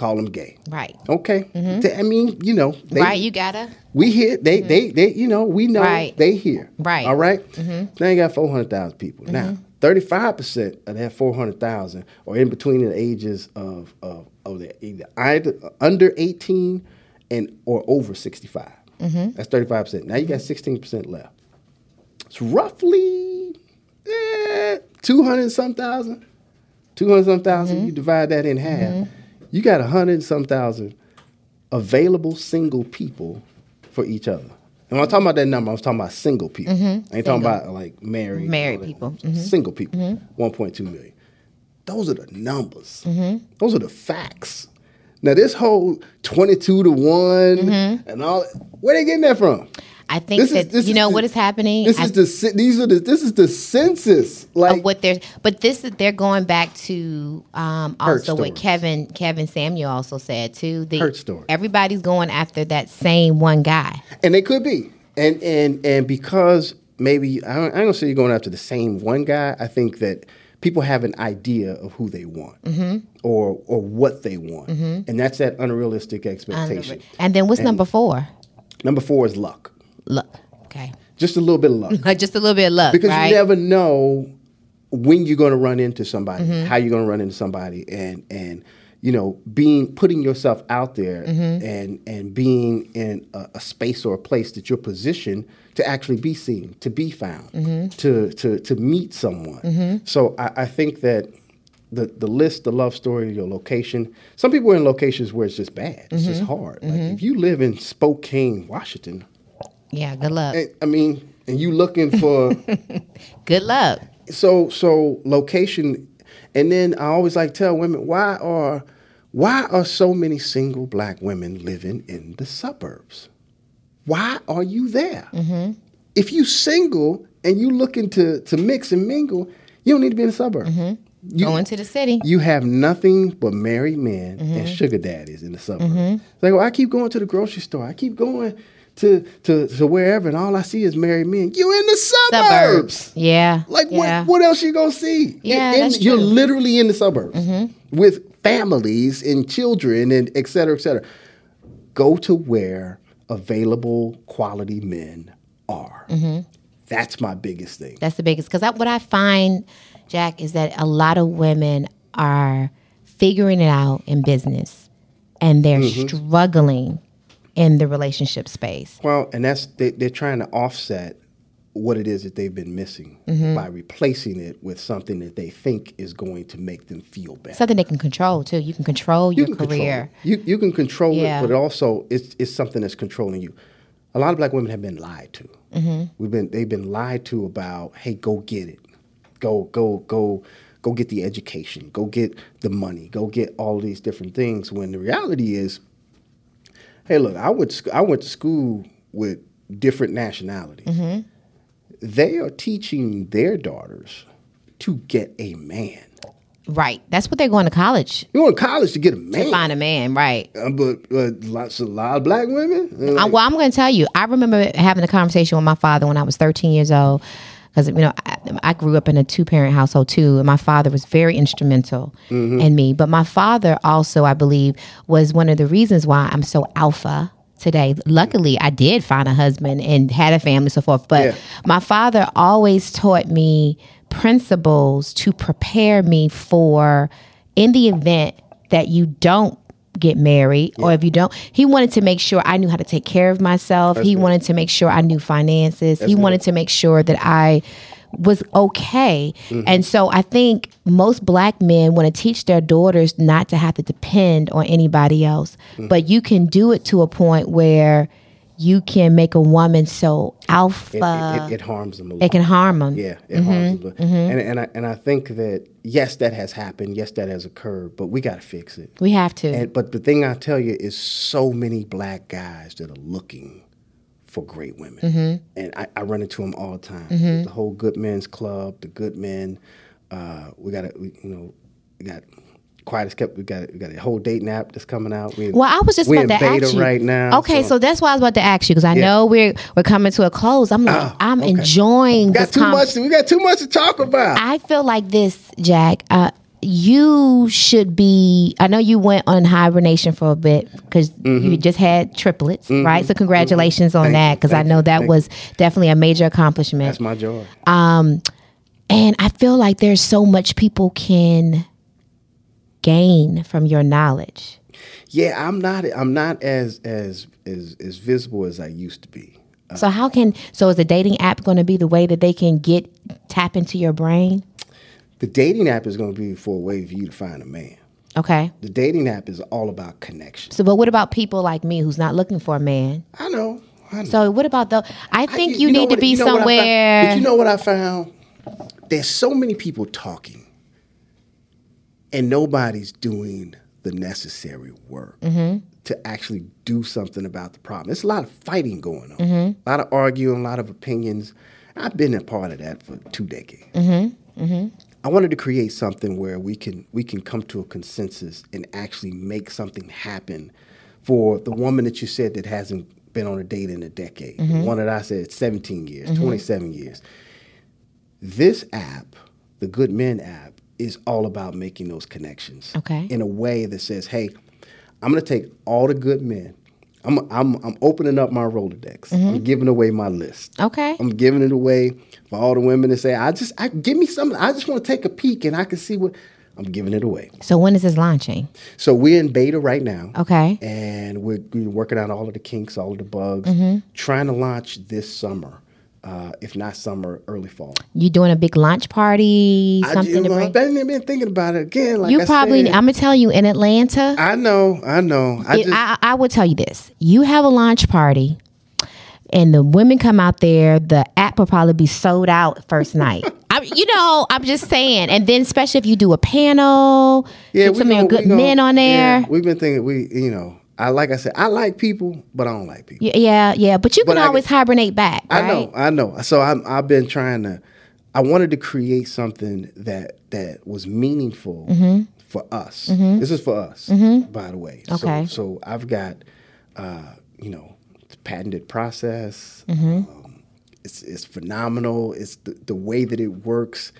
Call them gay. Right. Okay. Mm-hmm. Th- I mean, you know, they, right. You gotta. we hear they mm-hmm. they they you know we know Right. they hear Right. all right? Mm-hmm. Now you got four hundred thousand people. Now thirty five percent of that four hundred thousand are in between the ages of of of the either either under eighteen and or over sixty That's thirty five percent. Now you got sixteen percent left. It's roughly eh, two hundred some thousand. Two hundred some 1000 You divide that in half. You got a hundred some thousand available single people for each other. And when I'm talking about that number, I was talking about single people. I ain't talking about like married. Married people. Mm-hmm. Single people. 1.2 million. Those are the numbers. Mm-hmm. Those are the facts. Now this whole 22 to one Mm-hmm. and all, where they getting that from? I think This is- that you know the- what is happening. This I is the these are the this is the census. Like of what they're but this is they're going back to um also what. Kevin Kevin Samuel also said too. The Hurt story. everybody's going after that same one guy. and they could be and and and because maybe I don't, I don't say you're going after the same one guy. I think that people have an idea of who they want Mm-hmm. or or what they want, and that's that unrealistic expectation. And then what's number four? Number four is luck, Look, okay, just a little bit of luck, [laughs] just a little bit of luck, because right? you never know when you're going to run into somebody, Mm-hmm. how you're going to run into somebody, and and you know being putting yourself out there Mm-hmm. and and being in a, a space or a place that you're positioned to actually be seen, to be found, Mm-hmm. to to to meet someone. So I, I think that. The, the list, the love story, your location. Some people are in locations where it's just bad. It's Mm-hmm. just hard. Like if you live in Spokane, Washington, yeah, good luck. I I mean, and you looking for [laughs] Good luck. so so location and then i always like tell women why are why are so many single black women living in the suburbs why are you there mm-hmm. if you single and you looking to to mix and mingle you don't need to be in the suburbs mm-hmm. you, Going to the city. you have nothing but married men and mm-hmm. sugar daddies in the suburbs. Like, well, I keep going to the grocery store. I keep going to, to, to wherever, and all I see is married men. You in the suburbs. Suburbs. Yeah. Like yeah. what? What else you gonna see? Yeah, You're, in- that's you're true. Mm-hmm. literally in the suburbs with families and children and et cetera, et cetera. Go to where available quality men are. Mm-hmm. That's my biggest thing. That's the biggest. Because what I find, Jack, is that a lot of women are figuring it out in business and they're struggling in the relationship space. Well, and that's they, they're trying to offset what it is that they've been missing Mm-hmm. by replacing it with something that they think is going to make them feel better. Something they can control too. You can control your can career. it. You you can control Yeah. it, but also it's it's something that's controlling you. A lot of black women have been lied to. Mm-hmm. We've been they've been lied to about hey go get it, go go go go get the education, go get the money, go get all these different things. When the reality is, hey look, I went to I went to school with different nationalities. Mm-hmm. They are teaching their daughters to get a man. Right. That's what they're going to college You want college to get a man. to find a man. Right. Uh, but uh, lots a lot of black women. uh, I, well, I'm going to tell you. I remember having a conversation with my father when I was 13 years old, because you know I, I grew up in a two parent household too, and my father was very instrumental mm-hmm. in me. But my father also, I believe, was one of the reasons why I'm so alpha today. Luckily, I did find a husband and had a family, so forth. But Yeah. my father always taught me principles to prepare me for in the event that you don't get married or if you don't he wanted to make sure i knew how to take care of myself. He wanted to make sure i knew finances. He wanted to make sure that i was okay. And so i think most black men want to teach their daughters not to have to depend on anybody else. But you can do it to a point where you can make a woman so alpha it, it, it harms them it can harm them yeah, it harms them. And and I and I think that yes, that has happened. Yes, that has occurred. But we got to fix it. we have to And but the thing I tell you is so many black guys that are looking for great women, Mm-hmm. and I, I run into them all the time. The whole Good Men's Club, the Good Men. Uh, we got to, you know, we got Quiet as Kept. We got we got a whole dating app that's coming out. We, Well, I was just about to ask you right now. Okay, so, that's why I was about to ask you because I Yeah. know we're we're coming to a close. I'm like, Oh, I'm okay. enjoying got this too con- much. We got too much to talk about. I feel like this, Jack. Uh, you should be. I know you went on hibernation for a bit because Mm-hmm. you just had triplets, right? So congratulations on Thank that because I know you. that Thank was definitely a major accomplishment. that's my joy. um And I feel like there's so much people can gain from your knowledge. Yeah, I'm not. I'm not as as as as visible as I used to be. Uh, so how can so is the dating app going to be the way that they can get tap into your brain? The dating app is going to be for a way for you to find a man. Okay. The dating app is all about connection. So but what about people like me who's not looking for a man? I know. I know. So what about the I I- think you, know need to what- be you know I found? somewhere But you know what I found? There's so many people talking, and nobody's doing the necessary work Mm-hmm. to actually do something about the problem. There's a lot of fighting going on, Mm-hmm. a lot of arguing, a lot of opinions. I've been a part of that for two decades. Mm-hmm. I wanted to create something where we can we can come to a consensus and actually make something happen for the woman that you said that hasn't been on a date in a decade. The one that I said 17 years, 27 years. This app, the Good Men app, is all about making those connections. Okay. In a way that says, hey, I'm gonna take all the good men. I'm I'm I'm opening up my Rolodex. Mm-hmm. I'm giving away my list. Okay. I'm giving it away for all the women that say, I just I give me something. I just want to take a peek and I can see what I'm giving it away. So when is this launching? So we're in beta right now. Okay. And we're, we're working out all of the kinks, all of the bugs, Mm-hmm. trying to launch this summer. Uh, if not summer, early fall. You doing a big launch party? I, Something you to bring? I've been, thinking about it again. Like you I probably. said. I'm gonna tell you in Atlanta. I know, I know. I it- just, I, I would tell you this: you have a launch party, and the women come out there. The app will probably be sold out first night. [laughs] I, you know, I'm just saying. And then, especially if you do a panel, get we some gonna- good gonna- men on there. yeah, we've been thinking we, you know, I like I said, I like people, but I don't like people. Yeah, yeah. But you can But always can- hibernate back. I know, I know. So I'm, I've been trying to. I wanted to create something that that was meaningful Mm-hmm. for us. This is for us, by the way. Okay. So, so I've got, uh, you know, the patented process. Mm-hmm. Um, it's it's phenomenal. It's the, the way that it works.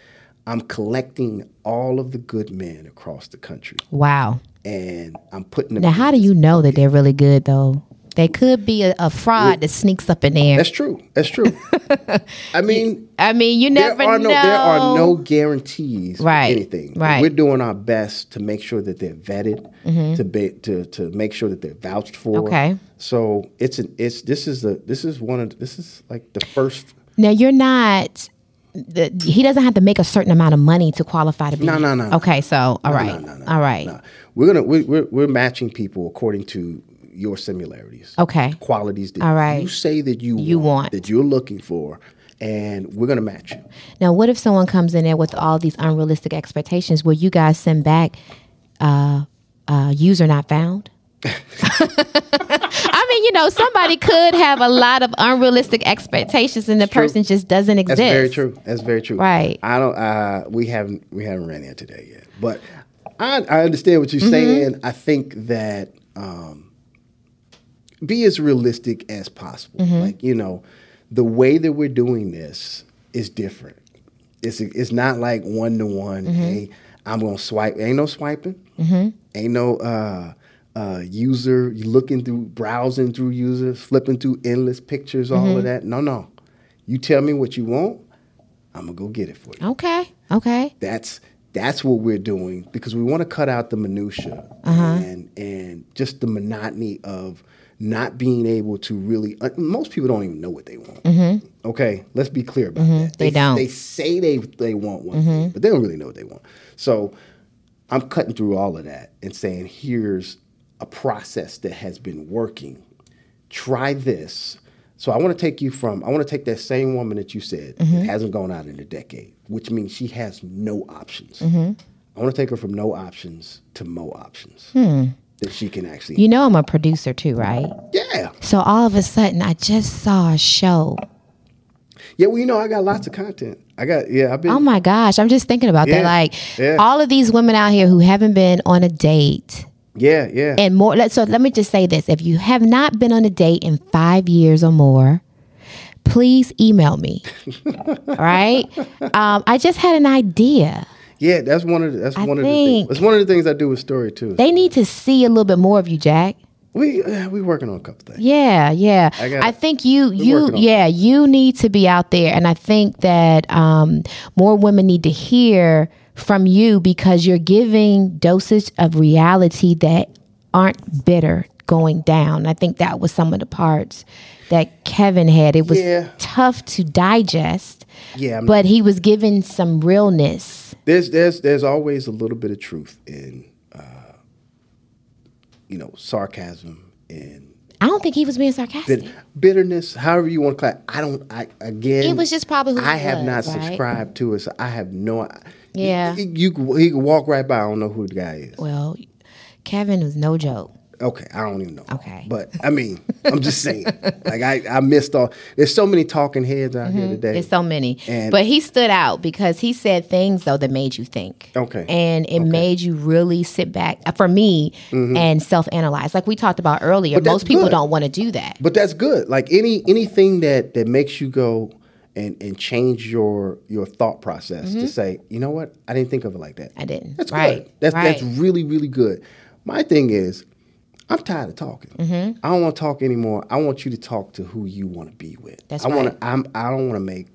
I'm collecting all of the good men across the country, Wow. And I'm putting them. Now, how do you know that they're really good though? They could be a, a fraud that sneaks up in there. That's true. That's true. [laughs] I mean, I mean, you there never are no know. there are no guarantees Right, anything. right. We're doing our best to make sure that they're vetted, to be to to make sure that they're vouched for. Mm-hmm. Okay. So it's an it's this is the this is one of this is like the first Now you're not. The, he doesn't have to make a certain amount of money to qualify to be. No, no, no, no. Okay, so all right, no, no, all right, No. We're gonna we're, we're we're matching people according to your similarities. okay. Qualities that All right. you say that you You want. that you're looking for, and we're gonna match you. Now, what if someone comes in there with all these unrealistic expectations? Will you guys send back uh, uh, user not found? [laughs] [laughs] I mean, you know, somebody could have a lot of unrealistic expectations, and the person just doesn't exist. That's very true. That's very true. Right. I don't. Uh, we haven't. We haven't ran into that yet. But I, I understand what you're Mm-hmm. saying. I think that um, be as realistic as possible. Mm-hmm. Like you know, the way that we're doing this is different. It's it's not like one to one. Mm-hmm. Hey, I'm gonna swipe. Ain't no swiping. Ain't no. Uh, uh, user, looking through, browsing through users, flipping through endless pictures, all Mm-hmm. of that. No, no. You tell me what you want, I'm gonna go get it for you. Okay, okay. That's that's what we're doing because we want to cut out the minutia Uh-huh. and and just the monotony of not being able to really. Uh, most people don't even know what they want. Okay, let's be clear about that. Mm-hmm. They don't. Mm-hmm. They say they they want one thing, but they don't really know what they want. So I'm cutting through all of that and saying, here's a process that has been working. Try this. So I want to take you from, I want to take that same woman that you said Mm-hmm. that hasn't gone out in a decade, which means she has no options. Mm-hmm. I want to take her from no options to mo options that she can actually. Hmm. You know, I'm a producer too, right? yeah. So all of a sudden, I just saw a show. Yeah, well, you know, I got lots of content. I got, yeah, I've been. Oh my gosh, I'm just thinking about that. Like yeah. all of these women out here who haven't been on a date yeah, yeah. and more. Let, so let me just say this: if you have not been on a date in five years or more, please email me. [laughs] All right? Um, I just had an idea. yeah, that's one of the, that's I one of the things. That's one of the things I do with story too. They need to see a little bit more of you, Jack. we uh, we working on a couple things. Yeah, yeah. I I, think you you yeah, you need to be out there and I think that um more women need to hear from you because you're giving dosage of reality that aren't bitter going down. I think that was some of the parts that Kevin had. It was Yeah. tough to digest, Yeah, I'm but he was giving some realness. there's there's there's always a little bit of truth in uh, you know sarcasm and I don't think he was being sarcastic. bit, bitterness however you want to call it i don't i again It was just probably i he have was, not right? subscribed to it so i have no Yeah. you, you, he could walk right by i don't know who the guy is Well, Kevin was no joke. okay i don't even know Okay. but i mean i'm just [laughs] saying like i i missed all there's so many talking heads out here today There's so many. And- but he stood out because he said things though that made you think. Okay. And it made you really sit back uh, for me and self analyze. Like we talked about earlier. Mm-hmm. Most people good. don't want to do that. But that's good. Like any anything that that makes you go and and change your your thought process to say, you know what, I didn't think of it like that. Mm-hmm. I didn't. That's Right, good. That's right. that's really really good. My thing is, I'm tired of talking. Mm-hmm. I don't want to talk anymore. I want you to talk to who you want to be with. That's I want to. I'm. I don't want to make.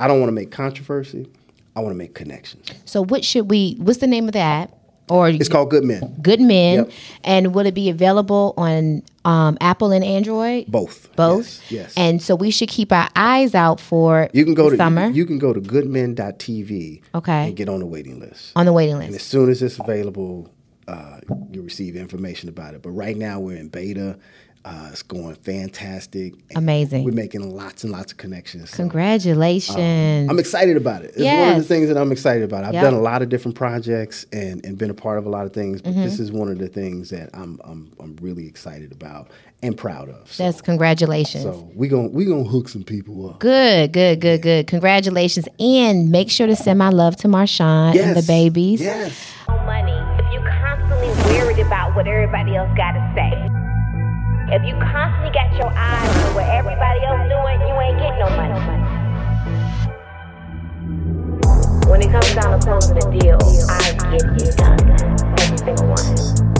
I don't want to make controversy. I want to make connections. So what should we what's the name of that? Or It's called Good Men. Good Men. Yep. And will it be available on um, Apple and Android? Both. Both. Yes. yes. And so we should keep our eyes out for you can go to summer You, can go to goodmen.tv. Okay. And get on the waiting list. on the waiting list. And as soon as it's available, uh, you'll receive information about it. But right now we're in beta. Uh, it's going fantastic. Amazing. We're making lots and lots of connections. So, Congratulations. I'm excited about it. It's one of the things that I'm excited about. I've Yep. done a lot of different projects and, and been a part of a lot of things, but Mm-hmm. this is one of the things that I'm I'm, I'm really excited about and proud of. So, That's congratulations. so we gonna we gonna hook some people up. Good, good, good, good. Congratulations. And make sure to send my love to Marshawn and the babies. Yes. money if you constantly worried about what everybody else got to say. If you constantly got your eyes on what everybody else doing, you ain't getting no money. When it comes down to closing a deal, I get it done. Every single one.